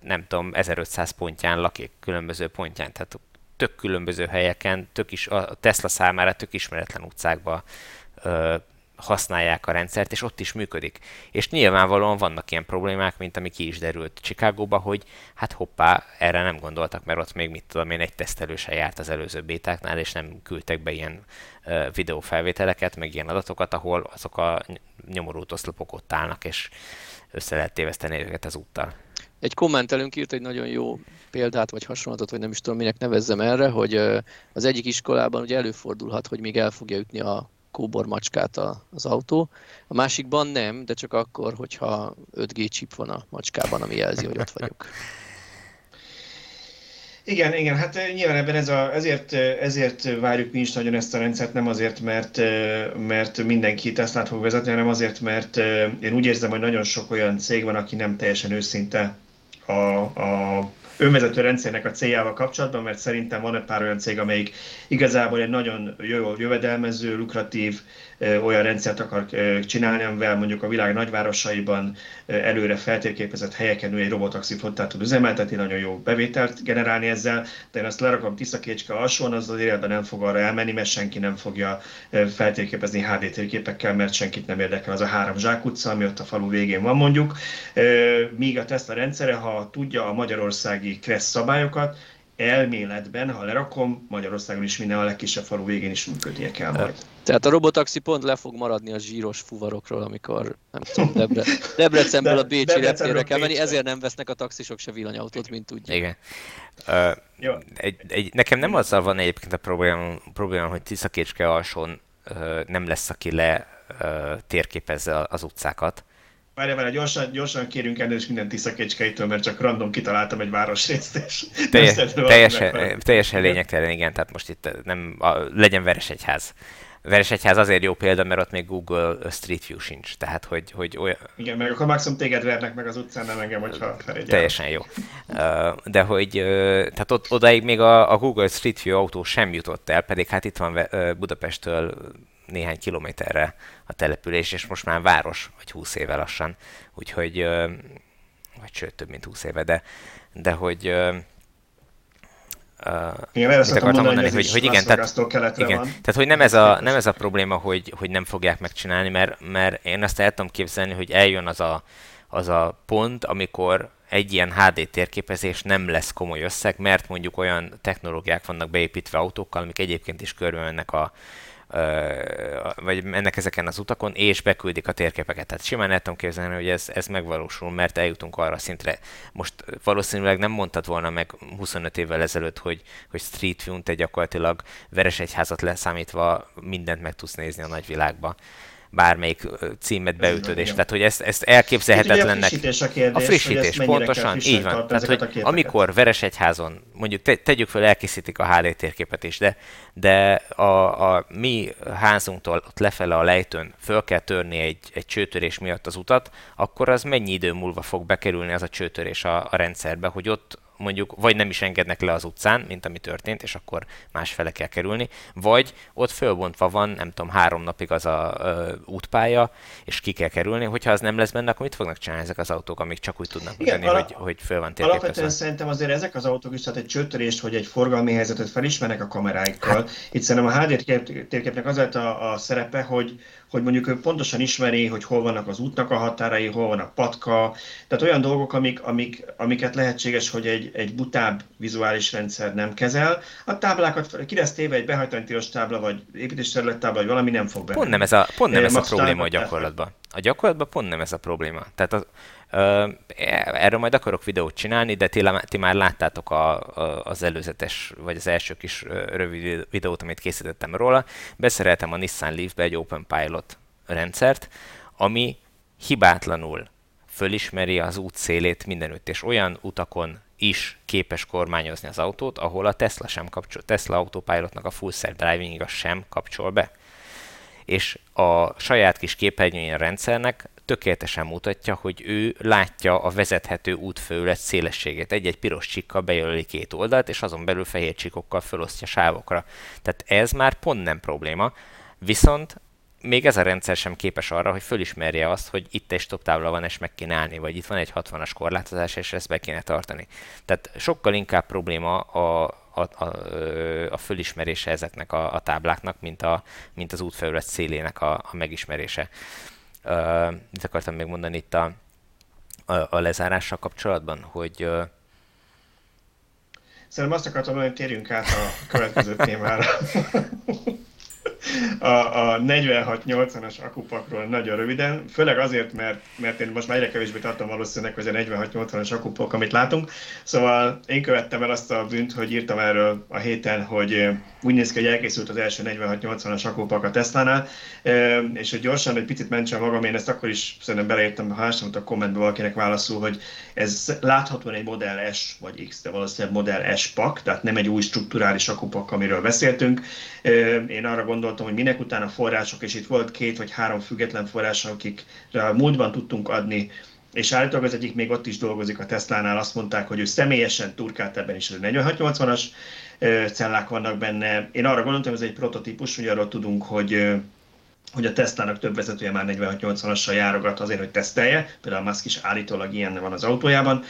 nem tudom, 1500 pontján lakik, különböző pontján, tehát tök különböző helyeken, tök is, a Tesla számára tök ismeretlen utcákba használják a rendszert, és ott is működik. És nyilvánvalóan vannak ilyen problémák, mint ami ki is derült Chicagóba, hogy hát hoppá, erre nem gondoltak, mert ott még mit tudom én, egy tesztelő se járt az előző bétáknál, és nem küldtek be ilyen uh, videófelvételeket, meg ilyen adatokat, ahol azok a nyomorult oszlopok ott állnak, és össze lehet téveszteni őket az úttal. Egy kommentelünk írt egy nagyon jó példát, vagy hasonlatot, vagy nem is tudom, minek nevezzem erre, hogy az egyik iskolában ugye előfordulhat, hogy még el fogja ütni a kóbor macskát az autó. A másikban nem, de csak akkor, hogyha 5G chip van a macskában, ami jelzi, hogy ott vagyok. Igen, igen, hát eh, nyilván ebben ez a, ezért, eh, ezért várjuk mi is nagyon ezt a rendszert, nem azért, mert, eh, mert mindenki Teslát fog vezetni, hanem azért, mert én úgy érzem, hogy nagyon sok olyan cég van, aki nem teljesen őszinte a, a önvezető rendszernek a céljával kapcsolatban, mert szerintem van egy pár olyan cég, amelyik igazából egy nagyon jó jövedelmező, lukratív olyan rendszert akar csinálni, amivel mondjuk a világ nagyvárosaiban előre feltérképezett helyeken ő egy robotaxi flottát tud üzemeltetni, nagyon jó bevételt generálni ezzel, de én azt lerakom Tiszakécske alsón, az az életben nem fog arra elmenni, mert senki nem fogja feltérképezni HD térképekkel, mert senkit nem érdekel az a három zsákutca, ami ott a falu végén van mondjuk. Míg a Tesla rendszere, ha tudja a magyarországi kressz szabályokat, elméletben, ha lerakom, Magyarországon is minden a legkisebb falu végén is működnie kell majd. Tehát a robotaxi pont le fog maradni a zsíros fuvarokról, amikor nem tudom, Debre, Debrecenből De, a Bécsi reptérre kell menni, ezért nem vesznek a taxisok se villanyautót, mint tudják. Igen. Uh, Jó. egy, egy, nekem nem azzal van egyébként a probléma, probléma hogy Tiszakécske alsón uh, nem lesz, aki le uh, térképezze az utcákat, Várj, várj, gyorsan, gyorsan kérünk elnézést minden Tiszakécskeitől, mert csak random kitaláltam egy városrészt, és Telje, teljesen, teljesen lényegtelen, igen, tehát most itt nem, a, legyen veres egyház. Veresegyház azért jó példa, mert ott még Google Street View sincs, tehát hogy, hogy olyan... Igen, meg akkor maximum téged vernek meg az utcán, nem engem, hogyha felegyel. Teljesen jó. De hogy, tehát ott, odáig még a, a Google Street View autó sem jutott el, pedig hát itt van Budapesttől néhány kilométerre a település, és most már város, vagy 20 éve lassan, úgyhogy, vagy sőt, több mint 20 éve, de, de hogy Uh, igen, mit akartam mondani, mondani hogy, hogy igen, tehát, igen, tehát hogy nem ez, a, nem ez a probléma, hogy, hogy nem fogják megcsinálni, mert, mert én azt el tudom képzelni, hogy eljön az a, az a pont, amikor egy ilyen HD térképezés nem lesz komoly összeg, mert mondjuk olyan technológiák vannak beépítve autókkal, amik egyébként is körülmennek a, vagy mennek ezeken az utakon, és beküldik a térképeket. Tehát simán el tudom képzelni, hogy ez, ez megvalósul, mert eljutunk arra szintre. Most valószínűleg nem mondtad volna meg 25 évvel ezelőtt, hogy, hogy Street View-n te gyakorlatilag Veresegyházat leszámítva mindent meg tudsz nézni a nagyvilágba bármelyik címet beütöd, és tehát hogy ezt, ezt elképzelhetetlennek... a frissítés a kérdés, A frissítés, pontosan, így van. Tehát, hogy amikor Veresegyházon, mondjuk te, tegyük fel, elkészítik a HD térképet is, de, de a, a mi házunktól ott lefele a lejtőn föl kell törni egy, egy csőtörés miatt az utat, akkor az mennyi idő múlva fog bekerülni az a csőtörés a, a rendszerbe, hogy ott mondjuk vagy nem is engednek le az utcán, mint ami történt, és akkor másfele kell kerülni, vagy ott fölbontva van, nem tudom, három napig az a ö, útpálya, és ki kell kerülni, hogyha az nem lesz benne, akkor mit fognak csinálni ezek az autók, amik csak úgy tudnak Igen, hogy, hogy föl van térképezve? Alapvetően szerintem azért ezek az autók is, tehát egy csötörést, hogy egy forgalmi helyzetet felismernek a kameráikkal. Hát, Itt szerintem a HD térképnek az a, a szerepe, hogy, hogy mondjuk ő pontosan ismeri, hogy hol vannak az útnak a határai, hol van a patka, tehát olyan dolgok, amik, amik, amiket lehetséges, hogy egy, egy butább vizuális rendszer nem kezel. A táblákat ki lesz téve egy behajtani tilos tábla, vagy építésterület tábla, vagy valami nem fog benne. Pont nem ez a, pont nem ez a probléma a gyakorlatban. A gyakorlatban pont nem ez a probléma. Tehát az, Erről majd akarok videót csinálni, de ti, már láttátok a, a, az előzetes, vagy az első kis rövid videót, amit készítettem róla. Beszereltem a Nissan Leaf-be egy Open Pilot rendszert, ami hibátlanul fölismeri az út szélét mindenütt, és olyan utakon is képes kormányozni az autót, ahol a Tesla sem kapcsol, Tesla Autopilotnak a full self driving sem kapcsol be. És a saját kis képernyőjén a rendszernek tökéletesen mutatja, hogy ő látja a vezethető útfőület szélességét. Egy-egy piros csikkal bejelöli két oldalt, és azon belül fehér csikokkal felosztja sávokra. Tehát ez már pont nem probléma. Viszont még ez a rendszer sem képes arra, hogy fölismerje azt, hogy itt egy stop tábla van, és meg kéne állni, vagy itt van egy 60-as korlátozás, és ezt be kéne tartani. Tehát sokkal inkább probléma a, a, a, a fölismerése ezeknek a, a tábláknak, mint, a, mint az útfelület szélének a, a megismerése. Uh, mit akartam még mondani itt a, a, a lezárással kapcsolatban, hogy uh, Szerintem azt akartam hogy térjünk át a következő témára. a, a 46-80-as akupakról nagyon röviden, főleg azért, mert, mert én most már egyre kevésbé tartom valószínűleg, hogy a 46-80-as akupak, amit látunk. Szóval én követtem el azt a bűnt, hogy írtam erről a héten, hogy úgy néz ki, hogy elkészült az első 46-80-as akupak a Tesla-nál, és hogy gyorsan egy picit mentsem magam, én ezt akkor is szerintem beleírtam, ha a kommentbe valakinek válaszul, hogy ez láthatóan egy Model S vagy X, de valószínűleg Model S pak, tehát nem egy új strukturális akupak, amiről beszéltünk. Én arra gondoltam, hogy minek utána források, és itt volt két vagy három független forrás, akik múltban tudtunk adni és állítólag az egyik még ott is dolgozik a Tesla-nál, azt mondták, hogy ő személyesen turkált ebben is, hogy 4680-as cellák vannak benne. Én arra gondoltam, hogy ez egy prototípus, hogy arról tudunk, hogy hogy a Tesla-nak több vezetője már 4680-assal járogat azért, hogy tesztelje, például Musk is állítólag ilyen van az autójában,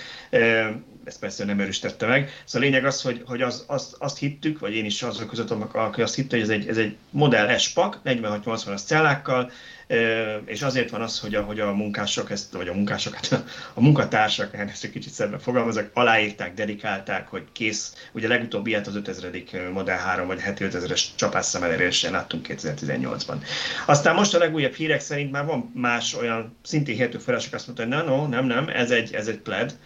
ezt persze nem erősítette meg. Szóval a lényeg az, hogy, hogy az, az, azt hittük, vagy én is azok között, aki azt hitte, hogy ez egy, ez egy Model S-pak, 4680-as cellákkal, és azért van az, hogy a, hogy a munkások ezt, vagy a munkások, hát a munkatársak, hát ezt egy kicsit szebben fogalmazok, aláírták, dedikálták, hogy kész. Ugye legutóbb ilyet az 5000. Model 3 vagy 7500-es csapásszam elérésén láttunk 2018-ban. Aztán most a legújabb hírek szerint már van más olyan szintén hihető források azt mondta, hogy no, nem, nem, ez egy, ez egy pled,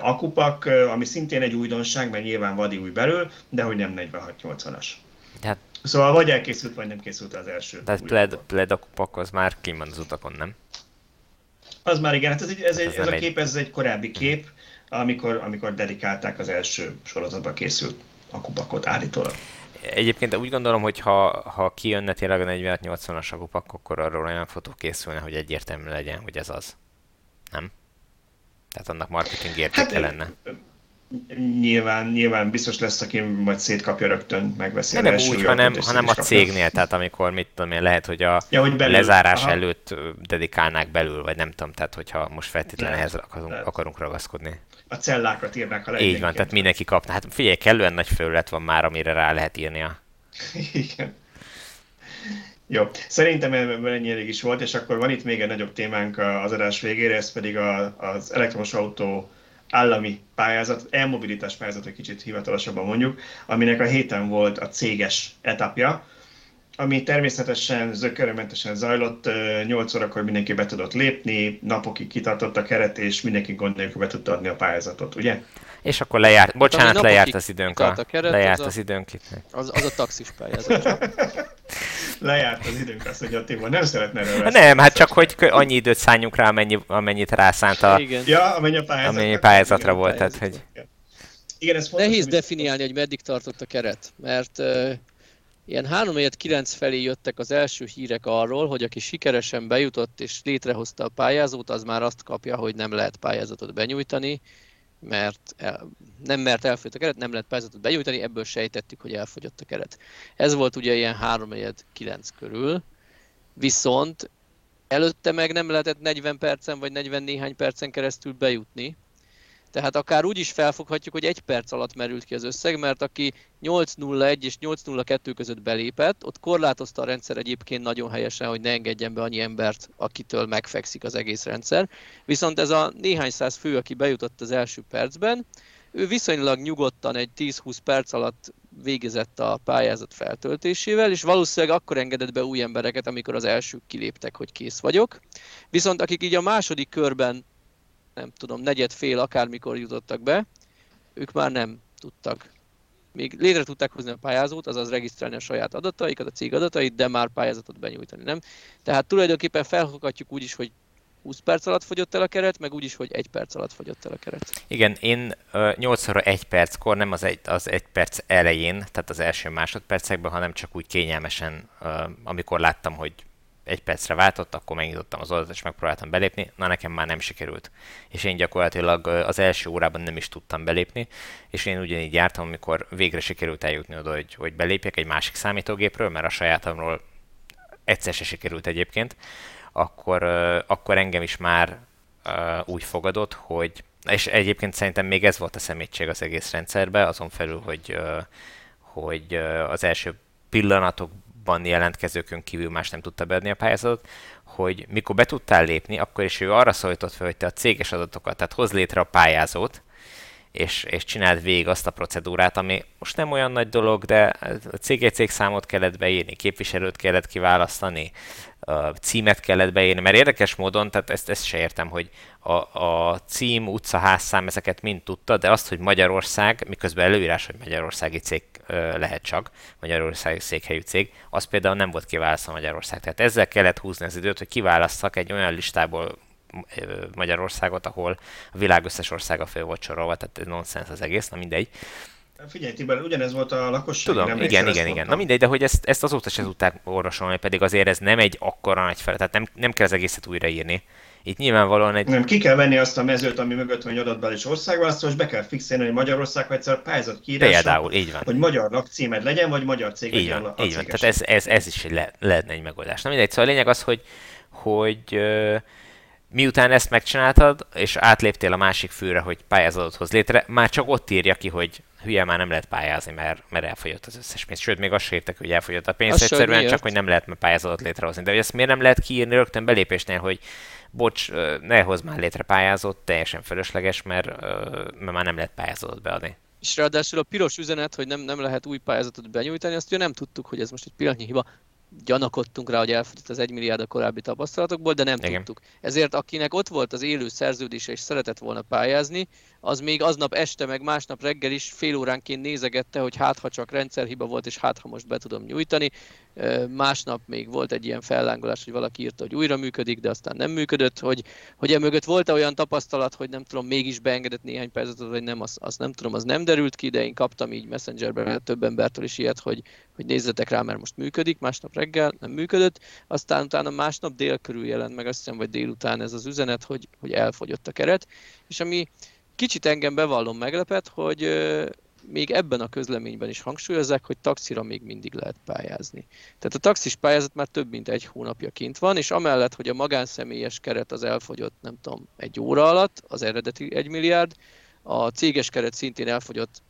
akupak, ami szintén egy újdonság, mert nyilván vadi új belül, de hogy nem 4680-as. Hát Szóval vagy elkészült, vagy nem készült az első. Tehát pled, pled akupak az már kim van az utakon, nem? Az már igen, hát ez, egy, ez, egy, ez a kép, ez egy korábbi kép, amikor, amikor dedikálták az első sorozatban készült akupakot állítólag. Egyébként úgy gondolom, hogy ha, ha kijönne tényleg a 4680-as akupak, akkor arról olyan fotó készülne, hogy egyértelmű legyen, hogy ez az. Nem? Tehát annak marketing értéke hát, lenne. Nyilván, nyilván biztos lesz, aki majd szétkapja rögtön, megveszi nem, nem úgy, hanem, hanem a cégnél, tehát amikor mit tudom én, lehet, hogy a ja, hogy belül. lezárás Aha. előtt dedikálnák belül, vagy nem tudom, tehát hogyha most feltétlenül ehhez akarunk, akarunk ragaszkodni. A cellákat írnák a Így van, tehát mindenki kapna. Hát figyelj, kellően nagy felület van már, amire rá lehet írnia. Igen. Jó, szerintem ennyi elég is volt, és akkor van itt még egy nagyobb témánk az adás végére, ez pedig a, az elektromos autó állami pályázat, elmobilitás pályázat, egy kicsit hivatalosabban mondjuk, aminek a héten volt a céges etapja, ami természetesen zökörömentesen zajlott, 8 órakor mindenki be tudott lépni, napokig kitartott a keret, és mindenki gond nélkül be tudta adni a pályázatot, ugye? És akkor lejárt, bocsánat, hát, lejárt az időnk, a, a keret, lejárt az, az időnk itt. Az, az a taxis pályázat. lejárt az időnk, azt mondja Tibor, nem szeretne erről Nem, hát csak hogy annyi időt szálljunk rá, amennyi, amennyit rászánt a, Igen. Ja, amennyi a pályázatra, amennyi pályázatra volt. Tehát, hogy... Igen, ez fontos, Nehéz definiálni, hogy meddig tartott a keret, mert uh, ilyen 3 9 felé jöttek az első hírek arról, hogy aki sikeresen bejutott és létrehozta a pályázót, az már azt kapja, hogy nem lehet pályázatot benyújtani, mert el, nem mert elfogyott a keret, nem lehet pályázatot benyújtani, ebből sejtettük, hogy elfogyott a keret. Ez volt ugye ilyen 3 9 körül, viszont előtte meg nem lehetett 40 percen vagy 40 néhány percen keresztül bejutni, tehát akár úgy is felfoghatjuk, hogy egy perc alatt merült ki az összeg, mert aki 8.01 és 8.02 között belépett, ott korlátozta a rendszer egyébként nagyon helyesen, hogy ne engedjen be annyi embert, akitől megfekszik az egész rendszer. Viszont ez a néhány száz fő, aki bejutott az első percben, ő viszonylag nyugodtan egy 10-20 perc alatt végezett a pályázat feltöltésével, és valószínűleg akkor engedett be új embereket, amikor az elsők kiléptek, hogy kész vagyok. Viszont akik így a második körben nem tudom, negyed fél akármikor jutottak be, ők már nem tudtak. Még létre tudták hozni a pályázót, azaz regisztrálni a saját adataikat, a cég adatait, de már pályázatot benyújtani, nem? Tehát tulajdonképpen felfoghatjuk úgy is, hogy 20 perc alatt fogyott el a keret, meg úgy is, hogy 1 perc alatt fogyott el a keret. Igen, én uh, 8 óra 1 perckor, nem az egy, az 1 perc elején, tehát az első másodpercekben, hanem csak úgy kényelmesen, amikor láttam, hogy egy percre váltott, akkor megnyitottam az oldalt és megpróbáltam belépni, na nekem már nem sikerült. És én gyakorlatilag az első órában nem is tudtam belépni, és én ugyanígy jártam, amikor végre sikerült eljutni oda, hogy, hogy belépjek egy másik számítógépről, mert a sajátomról egyszer se sikerült egyébként, akkor, akkor engem is már úgy fogadott, hogy és egyébként szerintem még ez volt a szemétség az egész rendszerben, azon felül, hogy, hogy az első pillanatok ban jelentkezőkön kívül más nem tudta beadni a pályázatot, hogy mikor be tudtál lépni, akkor is ő arra szólított fel, hogy te a céges adatokat, tehát hoz létre a pályázót, és, és csináld végig azt a procedúrát, ami most nem olyan nagy dolog, de a cég egy számot kellett beírni, képviselőt kellett kiválasztani, címet kellett beírni, mert érdekes módon, tehát ezt, ezt se értem, hogy a, a cím, utca, házszám, ezeket mind tudta, de azt, hogy Magyarország, miközben előírás, hogy Magyarországi cég lehet csak, Magyarországi székhelyű cég, az például nem volt kiválasztva Magyarország. Tehát ezzel kellett húzni az időt, hogy kiválasszak egy olyan listából Magyarországot, ahol a világ összes országa föl volt sorolva, tehát nonsens az egész, na mindegy. Figyelj Tibor, ugyanez volt a lakosság. Tudom, nem igen, igen, igen. Na mindegy, de hogy ezt, ezt azóta se tudták orvosolni, pedig azért ez nem egy akkora nagy fel, tehát nem, nem kell az egészet újraírni. Itt nyilvánvalóan egy... Nem, ki kell venni azt a mezőt, ami mögött van egy adatbázis országválasztó, és be kell fixálni, hogy Magyarország vagy egyszer pályázat kiírása, Például, így van. hogy magyar lakcímed legyen, vagy magyar cég így legyen van, így van. Tehát ez, ez, ez is le, lehetne egy megoldás. Na mindegy, szóval a lényeg az, hogy, hogy miután ezt megcsináltad, és átléptél a másik fűre, hogy pályázatot hoz létre, már csak ott írja ki, hogy hülye már nem lehet pályázni, mert, mert elfogyott az összes pénz. Sőt, még azt sem értek, hogy elfogyott a pénz, azt egyszerűen csak, hogy nem lehet pályázatot létrehozni. De hogy ezt miért nem lehet kiírni rögtön belépésnél, hogy bocs, ne hoz már létre pályázat, teljesen fölösleges, mert, mert már nem lehet pályázatot beadni. És ráadásul a piros üzenet, hogy nem, nem lehet új pályázatot benyújtani, azt ugye nem tudtuk, hogy ez most egy pillanatnyi hiba gyanakodtunk rá, hogy elfogyott az egy milliárd a korábbi tapasztalatokból, de nem Igen. tudtuk. Ezért akinek ott volt az élő szerződése és szeretett volna pályázni, az még aznap este, meg másnap reggel is fél óránként nézegette, hogy hát ha csak rendszerhiba volt, és hát ha most be tudom nyújtani. Másnap még volt egy ilyen fellángolás, hogy valaki írta, hogy újra működik, de aztán nem működött, hogy, hogy emögött volt -e olyan tapasztalat, hogy nem tudom, mégis beengedett néhány percet, vagy nem, azt, azt nem tudom, az nem derült ki, de én kaptam így Messengerben több embertől is ilyet, hogy, hogy nézzetek rá, mert most működik, másnap reggel nem működött, aztán utána másnap dél körül jelent meg, azt hiszem, vagy délután ez az üzenet, hogy, hogy elfogyott a keret, és ami kicsit engem bevallom meglepet, hogy még ebben a közleményben is hangsúlyozzák, hogy taxira még mindig lehet pályázni. Tehát a taxis pályázat már több mint egy hónapja kint van, és amellett, hogy a magánszemélyes keret az elfogyott, nem tudom, egy óra alatt, az eredeti 1 milliárd, a céges keret szintén elfogyott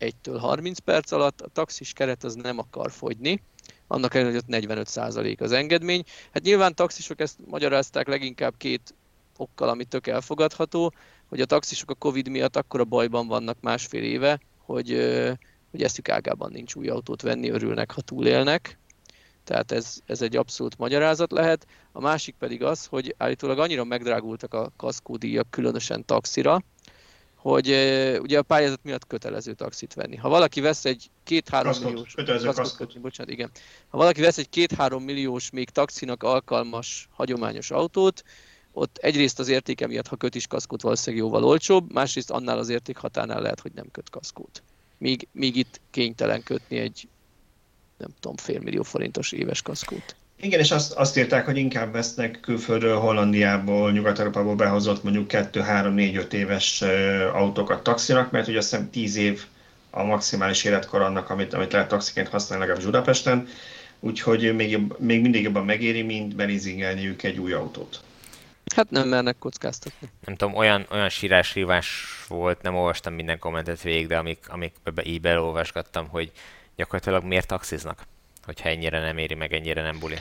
1-től 30 perc alatt, a taxis keret az nem akar fogyni, annak ellenére, hogy 45% az engedmény. Hát nyilván taxisok ezt magyarázták leginkább két okkal, ami tök elfogadható, hogy a taxisok a Covid miatt akkora bajban vannak másfél éve, hogy, hogy eszük ágában nincs új autót venni, örülnek, ha túlélnek. Tehát ez, ez egy abszolút magyarázat lehet. A másik pedig az, hogy állítólag annyira megdrágultak a kaszkódíjak, különösen taxira, hogy ugye a pályázat miatt kötelező taxit venni. Ha valaki vesz egy két-három milliós... Kötelező kaszkot. Bocsánat, igen. Ha valaki vesz egy két-három milliós, még taxinak alkalmas, hagyományos autót, ott egyrészt az értéke miatt, ha köt is kaszkót, valószínűleg jóval olcsóbb, másrészt annál az határnál lehet, hogy nem köt kaszkót. Míg, míg itt kénytelen kötni egy, nem tudom, félmillió forintos éves kaszkót. Igen, és azt, azt írták, hogy inkább vesznek külföldről, Hollandiából, Nyugat-Európából behozott mondjuk 2-3-4-5 éves autókat taxinak, mert ugye azt hiszem 10 év a maximális életkor annak, amit, amit lehet taxiként használni legalább Budapesten, úgyhogy még, még mindig jobban megéri, mint belizingelniük egy új autót. Hát nem mernek kockáztatni. Nem tudom, olyan, olyan sírás volt, nem olvastam minden kommentet végig, de amik, amik így belolvasgattam, hogy gyakorlatilag miért taxiznak, hogyha ennyire nem éri meg, ennyire nem buli.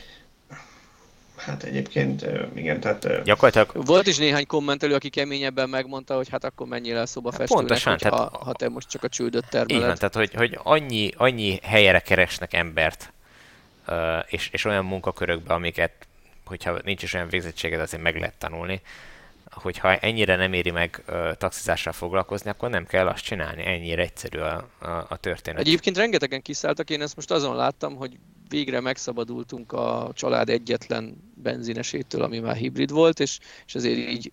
Hát egyébként igen, tehát... Gyakorlatilag... Volt is néhány kommentelő, aki keményebben megmondta, hogy hát akkor menjél el szobafestőnek, hát pontosan, tehát, ha, ha te most csak a csődöt termeled. Igen, tehát hogy, hogy annyi, annyi helyre keresnek embert, és, és olyan munkakörökbe, amiket hogyha nincs is olyan végzettséged, azért meg lehet tanulni. Hogyha ennyire nem éri meg uh, taxizással foglalkozni, akkor nem kell azt csinálni. Ennyire egyszerű a, a, a történet. Egyébként rengetegen kiszálltak, én ezt most azon láttam, hogy végre megszabadultunk a család egyetlen benzinesétől, ami már hibrid volt, és, és azért így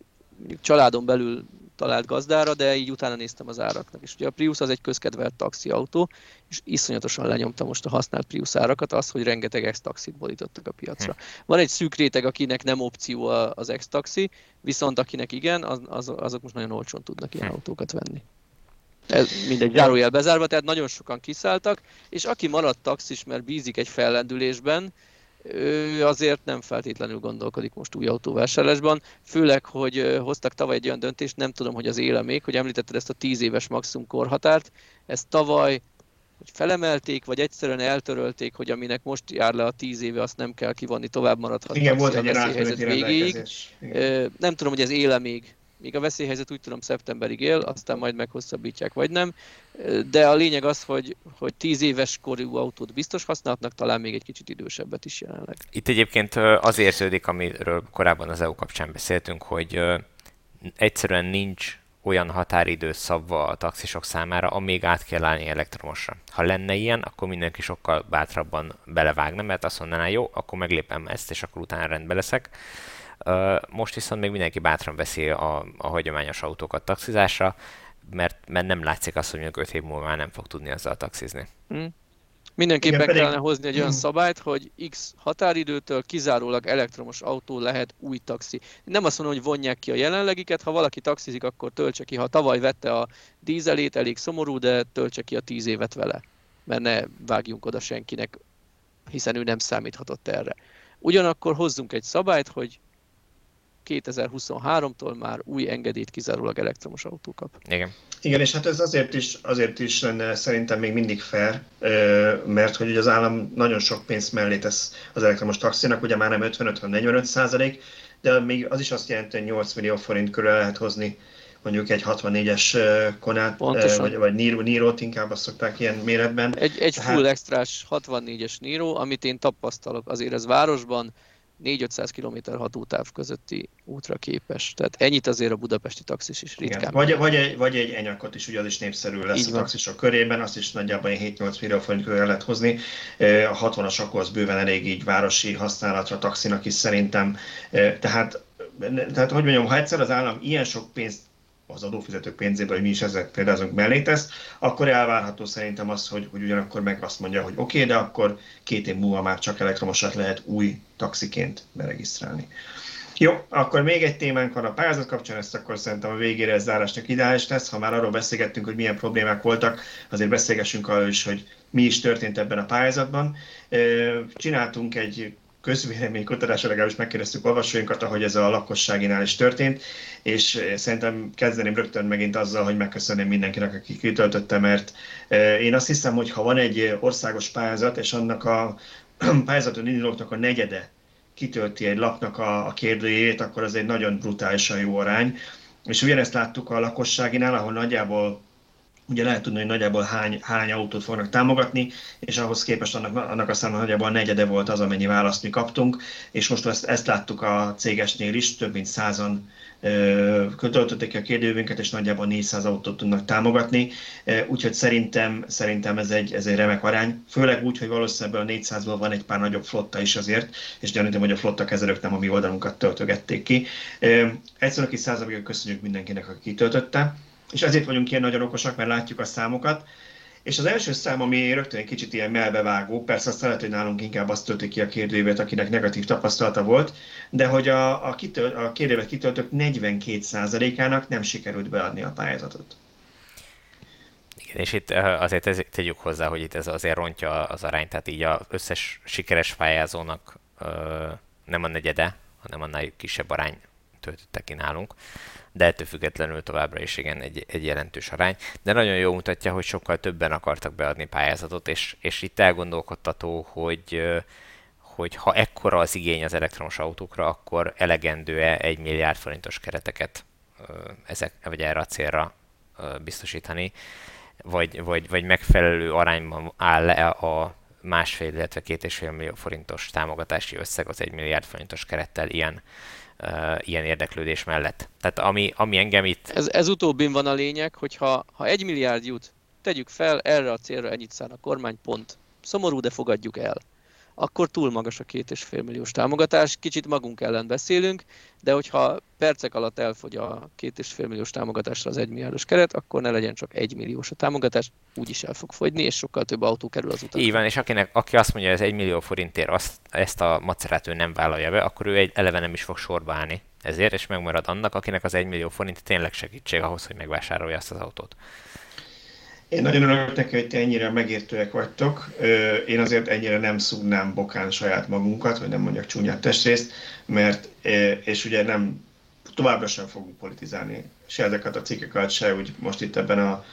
családon belül talált gazdára, de így utána néztem az áraknak. És ugye a Prius az egy közkedvelt taxiautó, és iszonyatosan lenyomta most a használt Prius árakat az, hogy rengeteg ex-taxit borítottak a piacra. Hm. Van egy szűk réteg, akinek nem opció az ex-taxi, viszont akinek igen, az, az, azok most nagyon olcsón tudnak ilyen hm. autókat venni. Ez mindegy, zárójel bezárva, tehát nagyon sokan kiszálltak, és aki maradt taxis, mert bízik egy fellendülésben, ő azért nem feltétlenül gondolkodik most új autóvásárlásban, főleg, hogy hoztak tavaly egy olyan döntést, nem tudom, hogy az éle még, hogy említetted ezt a 10 éves maximum korhatárt, ezt tavaly hogy felemelték, vagy egyszerűen eltörölték, hogy aminek most jár le a 10 éve, azt nem kell kivonni, tovább maradhat Igen, volt egy végéig. Nem tudom, hogy ez éle még még a veszélyhelyzet úgy tudom szeptemberig él, aztán majd meghosszabbítják, vagy nem. De a lényeg az, hogy, hogy 10 éves korú autót biztos használhatnak, talán még egy kicsit idősebbet is jelenleg. Itt egyébként az érződik, amiről korábban az EU kapcsán beszéltünk, hogy egyszerűen nincs olyan határidő szabva a taxisok számára, amíg át kell állni elektromosra. Ha lenne ilyen, akkor mindenki sokkal bátrabban belevágna, mert azt mondaná, jó, akkor meglépem ezt, és akkor utána rendbe leszek. Most viszont még mindenki bátran veszi a, a hagyományos autókat taxizásra, mert, mert nem látszik azt, hogy mondjuk 5 év múlva már nem fog tudni azzal taxizni. Hmm. Mindenképpen Igen, pedig... kellene hozni egy olyan szabályt, hogy X határidőtől kizárólag elektromos autó lehet új taxi. Nem azt mondom, hogy vonják ki a jelenlegiket, ha valaki taxizik, akkor töltse ki. Ha tavaly vette a dízelét, elég szomorú, de töltse ki a tíz évet vele. Mert ne vágjunk oda senkinek, hiszen ő nem számíthatott erre. Ugyanakkor hozzunk egy szabályt, hogy 2023-tól már új engedélyt kizárólag elektromos autó kap. Igen. Igen, és hát ez azért is, azért is lenne szerintem még mindig fair, mert hogy az állam nagyon sok pénzt mellé tesz az elektromos taxinak, ugye már nem 55, hanem 45 százalék, de még az is azt jelenti, hogy 8 millió forint körül lehet hozni mondjuk egy 64-es konát, vagy, vagy Niro, Niro-t inkább azt szokták ilyen méretben. Egy, egy full hát... extrás 64-es Niro, amit én tapasztalok, azért ez városban 4-500 km hatótáv közötti útra képes. Tehát ennyit azért a budapesti taxis is ritkán. Igen. Vagy, vagy, egy, vagy egy enyakot is, ugye az is népszerű lesz Így a taxisok körében, azt is nagyjából 7-8 millió forint körül lehet hozni. A 60-as akkor az bőven elég így városi használatra taxinak is szerintem. Tehát, tehát hogy mondjam, ha egyszer az állam ilyen sok pénzt az adófizetők pénzéből, hogy mi is ezek példázunk mellé tesz, akkor elvárható szerintem az, hogy, hogy ugyanakkor meg azt mondja, hogy oké, okay, de akkor két év múlva már csak elektromosat lehet új taxiként beregisztrálni. Jó, akkor még egy témánk van a pályázat kapcsán, ezt akkor szerintem a végére ez zárásnak ideális lesz. Ha már arról beszélgettünk, hogy milyen problémák voltak, azért beszélgessünk arról is, hogy mi is történt ebben a pályázatban. Csináltunk egy közvéleménykutatásra legalábbis megkérdeztük olvasóinkat, ahogy ez a lakosságinál is történt, és szerintem kezdeném rögtön megint azzal, hogy megköszönném mindenkinek, aki kitöltötte, mert én azt hiszem, hogy ha van egy országos pályázat, és annak a pályázaton indulóknak a negyede kitölti egy lapnak a, a kérdőjét, akkor az egy nagyon brutálisan jó arány. És ugyanezt láttuk a lakosságinál, ahol nagyjából ugye lehet tudni, hogy nagyjából hány, hány autót fognak támogatni, és ahhoz képest annak, annak a számnak nagyjából a negyede volt az, amennyi választ mi kaptunk, és most ezt, ezt láttuk a cégesnél is, több mint százan töltötték a kérdővünket, és nagyjából 400 autót tudnak támogatni, úgyhogy szerintem, szerintem ez, egy, ez egy remek arány, főleg úgy, hogy valószínűleg a 400-ból van egy pár nagyobb flotta is azért, és gyanítom, hogy a flotta kezelők nem a mi oldalunkat töltögették ki. Egyszerűen kis százalékot köszönjük mindenkinek, aki kitöltötte és ezért vagyunk ilyen nagyon okosak, mert látjuk a számokat. És az első szám, ami rögtön egy kicsit ilyen melbevágó, persze azt lehet, hogy nálunk inkább azt töltik ki a kérdőívet, akinek negatív tapasztalata volt, de hogy a, a, kitöl, a kérdőívet kitöltők 42%-ának nem sikerült beadni a pályázatot. Igen, és itt eh, azért ez, tegyük hozzá, hogy itt ez azért rontja az arányt, tehát így az összes sikeres pályázónak nem a negyede, hanem annál kisebb arány töltötte ki nálunk de ettől függetlenül továbbra is igen egy, egy jelentős arány. De nagyon jó mutatja, hogy sokkal többen akartak beadni pályázatot, és, és itt elgondolkodtató, hogy, hogy ha ekkora az igény az elektromos autókra, akkor elegendő-e egy milliárd forintos kereteket ezek, vagy erre a célra biztosítani, vagy, vagy, vagy megfelelő arányban áll le a másfél, illetve két és fél millió forintos támogatási összeg az egy milliárd forintos kerettel ilyen ilyen érdeklődés mellett. Tehát ami, ami engem itt... Ez, ez utóbbin van a lényeg, hogy ha, ha egy milliárd jut, tegyük fel, erre a célra ennyit szán a kormány, pont. Szomorú, de fogadjuk el akkor túl magas a két és fél milliós támogatás. Kicsit magunk ellen beszélünk, de hogyha percek alatt elfogy a két és fél milliós támogatásra az egymilliárdos keret, akkor ne legyen csak egy milliós a támogatás, úgyis el fog fogyni, és sokkal több autó kerül az utat. Így van, és akinek, aki azt mondja, hogy ez egy millió forintért azt, ezt a macerát ő nem vállalja be, akkor ő egy eleve nem is fog sorba állni ezért, és megmarad annak, akinek az egy millió forint tényleg segítség ahhoz, hogy megvásárolja ezt az autót. Én nagyon örülök neki, hogy ti ennyire megértőek vagytok. Én azért ennyire nem szúgnám bokán saját magunkat, vagy nem mondjak csúnyát testrészt, mert, és ugye nem, továbbra sem fogunk politizálni se ezeket a cikkeket, se úgy most itt ebben a,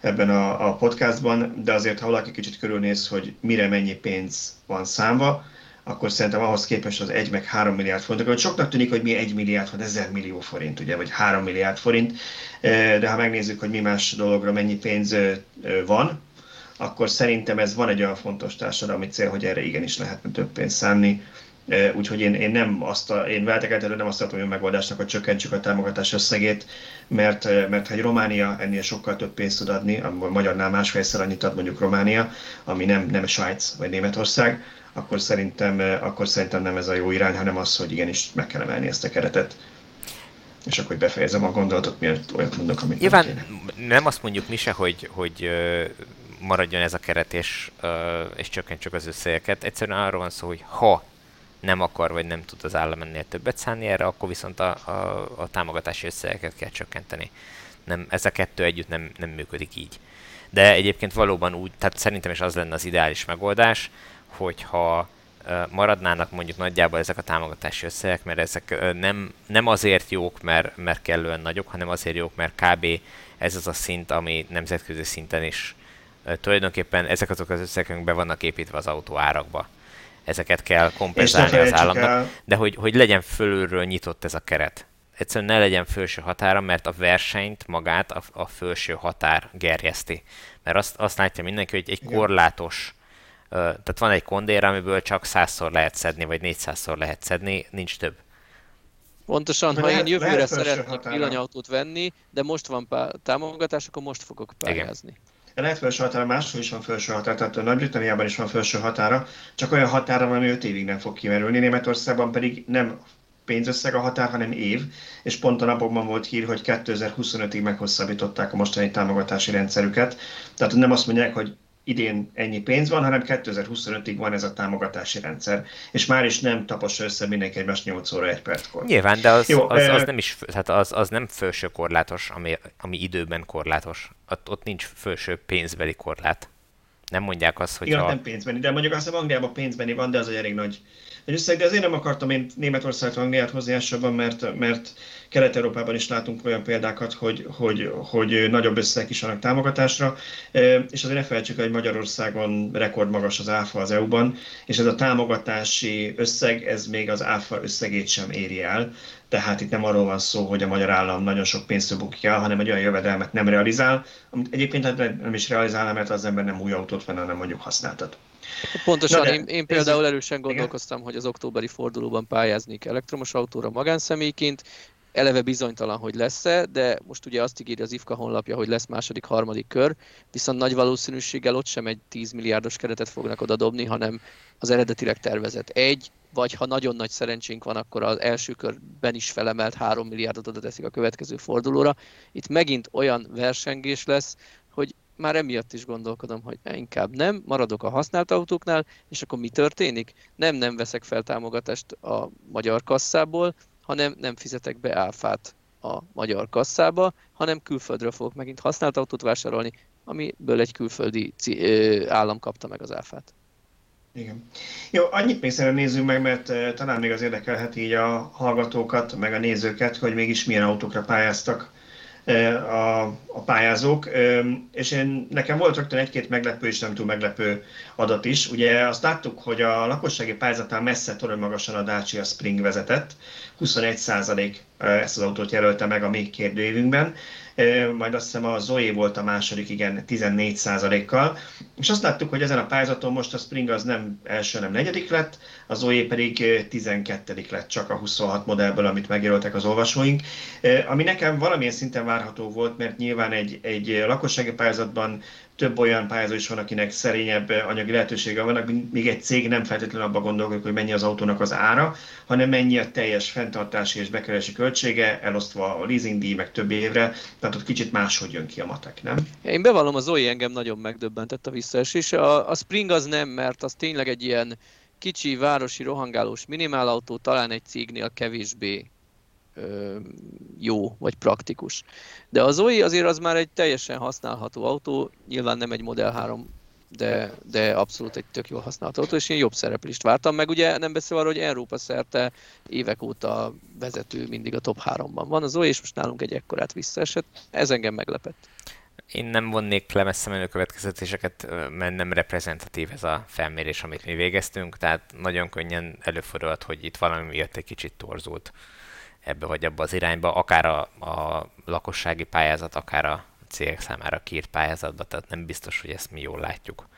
ebben a, a podcastban, de azért ha valaki kicsit körülnéz, hogy mire mennyi pénz van számva, akkor szerintem ahhoz képest az 1 meg 3 milliárd forint, hogy soknak tűnik, hogy mi 1 milliárd vagy 1000 millió forint, ugye, vagy 3 milliárd forint, de ha megnézzük, hogy mi más dologra mennyi pénz van, akkor szerintem ez van egy olyan fontos társadalmi cél, hogy erre igenis lehetne több pénzt szánni. Úgyhogy én, én nem azt a, én veltekeltető nem azt tartom, hogy a megoldásnak, hogy csökkentsük a támogatás összegét, mert, mert ha egy Románia ennél sokkal több pénzt tud adni, a magyarnál másfélszer annyit ad mondjuk Románia, ami nem, nem Svájc vagy Németország, akkor szerintem, akkor szerintem nem ez a jó irány, hanem az, hogy igenis meg kell emelni ezt a keretet. És akkor befejezem a gondolatot, miért olyat mondok, amit Nyilván nem, nem azt mondjuk mi se, hogy, hogy maradjon ez a keret, és, és csökkentsük az összegeket. Egyszerűen arról van szó, hogy ha nem akar, vagy nem tud az állam ennél többet szánni erre, akkor viszont a, a, a támogatási összegeket kell csökkenteni. Nem, ez a kettő együtt nem, nem működik így. De egyébként valóban úgy, tehát szerintem is az lenne az ideális megoldás, hogyha maradnának mondjuk nagyjából ezek a támogatási összegek, mert ezek nem, nem azért jók, mert, mert kellően nagyok, hanem azért jók, mert kb. ez az a szint, ami nemzetközi szinten is tulajdonképpen ezek azok az összegek be vannak építve az autó árakba. Ezeket kell kompenzálni az államnak, el. de hogy, hogy legyen fölülről nyitott ez a keret. Egyszerűen ne legyen felső határa, mert a versenyt magát a, a felső határ gerjeszti. Mert azt, azt látja mindenki, hogy egy korlátos tehát van egy kondér, amiből csak százszor lehet szedni, vagy négyszázszor lehet szedni, nincs több. Pontosan, ha én jövőre szeretnék villanyautót venni, de most van támogatás, akkor most fogok pályázni. Igen. Lehet felső határa, máshol is van felső határa, tehát a Nagy-Britanniában is van felső határa, csak olyan határa van, ami 5 évig nem fog kimerülni, Németországban pedig nem pénzösszeg a határ, hanem év, és pont a napokban volt hír, hogy 2025-ig meghosszabbították a mostani támogatási rendszerüket. Tehát nem azt mondják, hogy idén ennyi pénz van, hanem 2025-ig van ez a támogatási rendszer, és már is nem tapossa össze mindenki egymást 8 óra 1 perckor. Nyilván, de az, Jó, az, az, nem is, hát az, az nem felső korlátos, ami, ami időben korlátos. Ott, ott nincs felső pénzbeli korlát. Nem mondják azt, hogy Igen, ha... nem pénzbeni, de mondjuk azt, hogy Angliában pénzbeni van, de az egy elég nagy, nagy összeg, de azért nem akartam én Németországot Angliát hozni elsősorban, mert, mert Kelet-Európában is látunk olyan példákat, hogy, hogy, hogy nagyobb összegek is vannak támogatásra, és azért ne felejtsük, hogy Magyarországon rekordmagas az áfa az EU-ban, és ez a támogatási összeg, ez még az áfa összegét sem éri el, tehát itt nem arról van szó, hogy a magyar állam nagyon sok pénzt el, hanem egy olyan jövedelmet nem realizál, amit egyébként hát nem is realizál, mert az ember nem új autót venne, hanem mondjuk használtat. Pontosan, én, én például erősen gondolkoztam, igen? hogy az októberi fordulóban pályáznék elektromos autóra magánszemélyként, eleve bizonytalan, hogy lesz-e, de most ugye azt ígéri az IFKA honlapja, hogy lesz második, harmadik kör, viszont nagy valószínűséggel ott sem egy 10 milliárdos keretet fognak oda dobni, hanem az eredetileg tervezett egy, vagy ha nagyon nagy szerencsénk van, akkor az első körben is felemelt 3 milliárdot oda teszik a következő fordulóra. Itt megint olyan versengés lesz, hogy már emiatt is gondolkodom, hogy inkább nem, maradok a használt autóknál, és akkor mi történik? Nem, nem veszek fel támogatást a magyar kasszából, hanem nem fizetek be áfát a magyar kasszába, hanem külföldről fogok megint használt autót vásárolni, amiből egy külföldi állam kapta meg az áfát. Igen. Jó, annyit még szerintem nézzünk meg, mert talán még az érdekelhet így a hallgatókat, meg a nézőket, hogy mégis milyen autókra pályáztak a, a pályázók, és én, nekem volt rögtön egy-két meglepő és nem túl meglepő adat is. Ugye azt láttuk, hogy a lakossági pályázatán messze torony magasan a Dacia Spring vezetett, 21% ezt az autót jelölte meg a mi kérdőívünkben, majd azt hiszem a Zoe volt a második, igen, 14%-kal. És azt láttuk, hogy ezen a pályázaton most a Spring az nem első, nem negyedik lett, a Zoe pedig 12 lett csak a 26 modellből, amit megjelöltek az olvasóink, ami nekem valamilyen szinten várható volt, mert nyilván egy, egy lakossági pályázatban több olyan pályázó is van, akinek szerényebb anyagi lehetősége vannak, még egy cég nem feltétlenül abban gondolkodik, hogy mennyi az autónak az ára, hanem mennyi a teljes fenntartási és bekerési költsége, elosztva a leasingdíj meg több évre, tehát ott kicsit máshogy jön ki a matek, nem? Én bevallom, az Zoe engem nagyon megdöbbentett a visszaesés. A, a Spring az nem, mert az tényleg egy ilyen kicsi, városi, rohangálós minimálautó, talán egy cégnél kevésbé jó vagy praktikus. De az Zoe azért az már egy teljesen használható autó, nyilván nem egy Model 3 de, de abszolút egy tök jól használható autó, és én jobb szereplést vártam, meg ugye nem beszél arról, hogy Európa szerte évek óta vezető mindig a top 3-ban van az Zoe, és most nálunk egy ekkorát visszaesett, ez engem meglepett. Én nem vonnék le messze menő következetéseket, mert nem reprezentatív ez a felmérés, amit mi végeztünk, tehát nagyon könnyen előfordulhat, hogy itt valami miatt egy kicsit torzult ebbe vagy abba az irányba, akár a, a lakossági pályázat, akár a cégek számára kiírt pályázatba, tehát nem biztos, hogy ezt mi jól látjuk.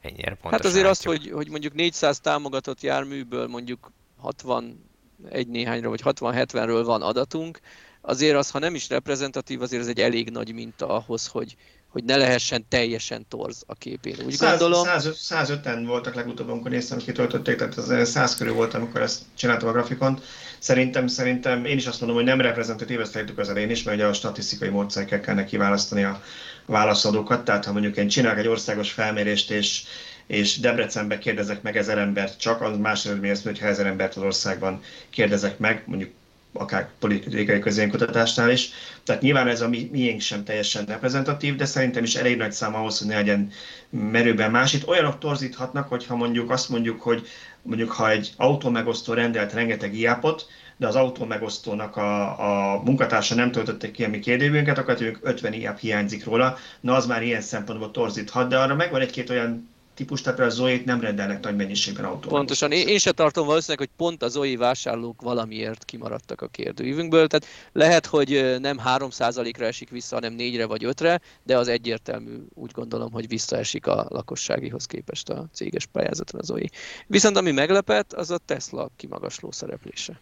Ennyire hát azért látjuk. azt, hogy, hogy mondjuk 400 támogatott járműből mondjuk 60 egy néhányra, vagy 60-70-ről van adatunk, azért az, ha nem is reprezentatív, azért ez egy elég nagy minta ahhoz, hogy, hogy ne lehessen teljesen torz a képén. Úgy 100, gondolom... 105-en voltak legutóbb, amikor néztem, kitöltötték, tehát az 100 körül volt, amikor ezt csináltam a grafikont. Szerintem, szerintem én is azt mondom, hogy nem reprezentatív, ezt fejtük az elején is, mert ugye a statisztikai módszerekkel kellene kiválasztani a válaszadókat, tehát ha mondjuk én csinálok egy országos felmérést, és és Debrecenbe kérdezek meg ezer embert csak, az más eredmény hogy ha ezer embert az országban kérdezek meg, mondjuk akár politikai közénkutatásnál is. Tehát nyilván ez a mi, miénk sem teljesen reprezentatív, de szerintem is elég nagy szám ahhoz, hogy ne legyen merőben más. Itt olyanok torzíthatnak, hogyha mondjuk azt mondjuk, hogy mondjuk ha egy autó megosztó rendelt rengeteg iápot, de az autó megosztónak a, a munkatársa nem töltötte ki a mi kérdőbünket, akkor 50 iáp hiányzik róla. Na az már ilyen szempontból torzíthat, de arra megvan egy-két olyan típus, tehát a Zoe-t nem rendelnek nagy mennyiségben autót. Pontosan, én, én se tartom valószínűleg, hogy pont a Zoe vásárlók valamiért kimaradtak a kérdőívünkből, tehát lehet, hogy nem 3%-ra esik vissza, hanem 4-re vagy 5-re, de az egyértelmű, úgy gondolom, hogy visszaesik a lakosságihoz képest a céges pályázaton a Zoe. Viszont ami meglepett, az a Tesla kimagasló szereplése.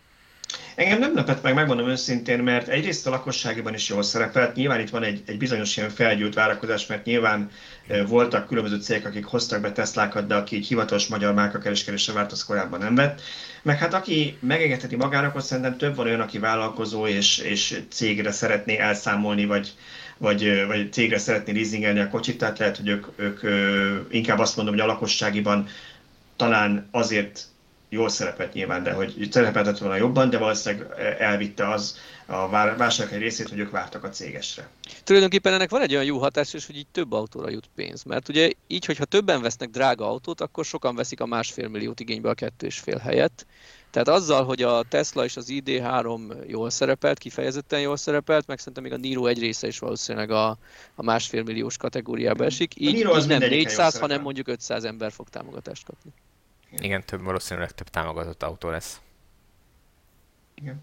Engem nem lepett meg, megmondom őszintén, mert egyrészt a lakosságban is jól szerepelt. Nyilván itt van egy, egy bizonyos ilyen felgyűlt várakozás, mert nyilván voltak különböző cégek, akik hoztak be Teslákat, de aki egy hivatalos magyar márkakereskedésre várt, az korábban nem vett. Meg hát aki megengedheti magának, azt szerintem több van olyan, aki vállalkozó és, és cégre szeretné elszámolni, vagy, vagy, vagy cégre szeretné leasingelni a kocsit, tehát lehet, hogy ők, ők inkább azt mondom, hogy a lakosságiban talán azért jól szerepelt nyilván, de hogy szerepeltett volna jobban, de valószínűleg elvitte az a vásárlók egy részét, hogy ők vártak a cégesre. Tulajdonképpen ennek van egy olyan jó hatás is, hogy így több autóra jut pénz. Mert ugye így, hogyha többen vesznek drága autót, akkor sokan veszik a másfél milliót igénybe a kettő és fél helyett. Tehát azzal, hogy a Tesla és az ID3 jól szerepelt, kifejezetten jól szerepelt, meg szerintem még a Niro egy része is valószínűleg a, a másfél milliós kategóriába esik, így, így nem 400, hanem mondjuk 500 ember fog támogatást kapni. Igen, több valószínűleg több támogatott autó lesz. Igen.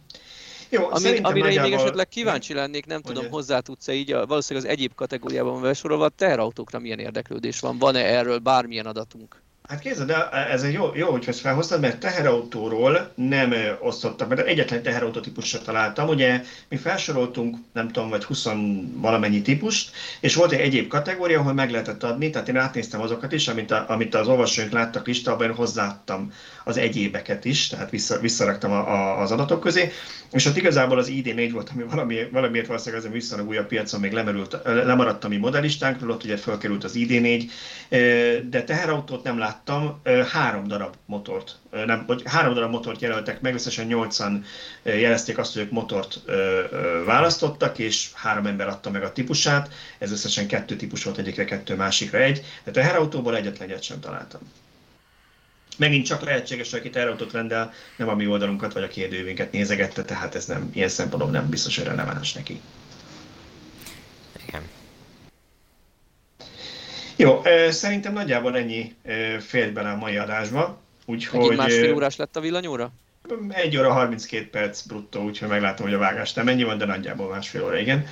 Jó, Ami, amire nagyjából... én még esetleg kíváncsi lennék, nem tudom, hozzá tudsz-e így, a, valószínűleg az egyéb kategóriában besorolva, teherautókra milyen érdeklődés van? Van-e erről bármilyen adatunk? Hát képzeld el, ez egy jó, jó hogy ezt felhoztad, mert teherautóról nem osztottak, mert egyetlen teherautó típusra találtam. Ugye mi felsoroltunk, nem tudom, vagy 20 valamennyi típust, és volt egy egyéb kategória, ahol meg lehetett adni, tehát én átnéztem azokat is, amit, a, amit az olvasóink láttak listában, hozzáadtam az egyébeket is, tehát vissza, visszaraktam a, a, az adatok közé, és ott igazából az ID4 volt, ami valami, valamiért valószínűleg ezen viszonylag újabb piacon még lemerült, lemaradt a mi modellistánkról, ott ugye felkerült az ID4, de teherautót nem láttam, három darab motort, nem, vagy három darab motort jelöltek meg, összesen nyolcan jelezték azt, hogy ők motort választottak, és három ember adta meg a típusát, ez összesen kettő típus volt, egyikre kettő, másikra egy, de teherautóból egyetlen egyet sem találtam. Megint csak lehetséges, hogy aki terautót rendel, nem a mi oldalunkat vagy a kérdővénket nézegette, tehát ez nem, ilyen szempontból nem biztos, hogy releváns neki. Igen. Jó, szerintem nagyjából ennyi félt bele a mai adásba. Úgyhogy... Megint másfél órás lett a villanyóra? Egy óra 32 perc bruttó, úgyhogy meglátom, hogy a vágás nem ennyi van, de nagyjából másfél óra, igen.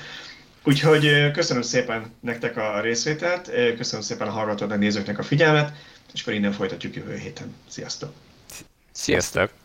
Úgyhogy köszönöm szépen nektek a részvételt, köszönöm szépen a hallgatóknak, nézőknek a figyelmet, és akkor innen folytatjuk jövő héten. Sziasztok! Sziasztok!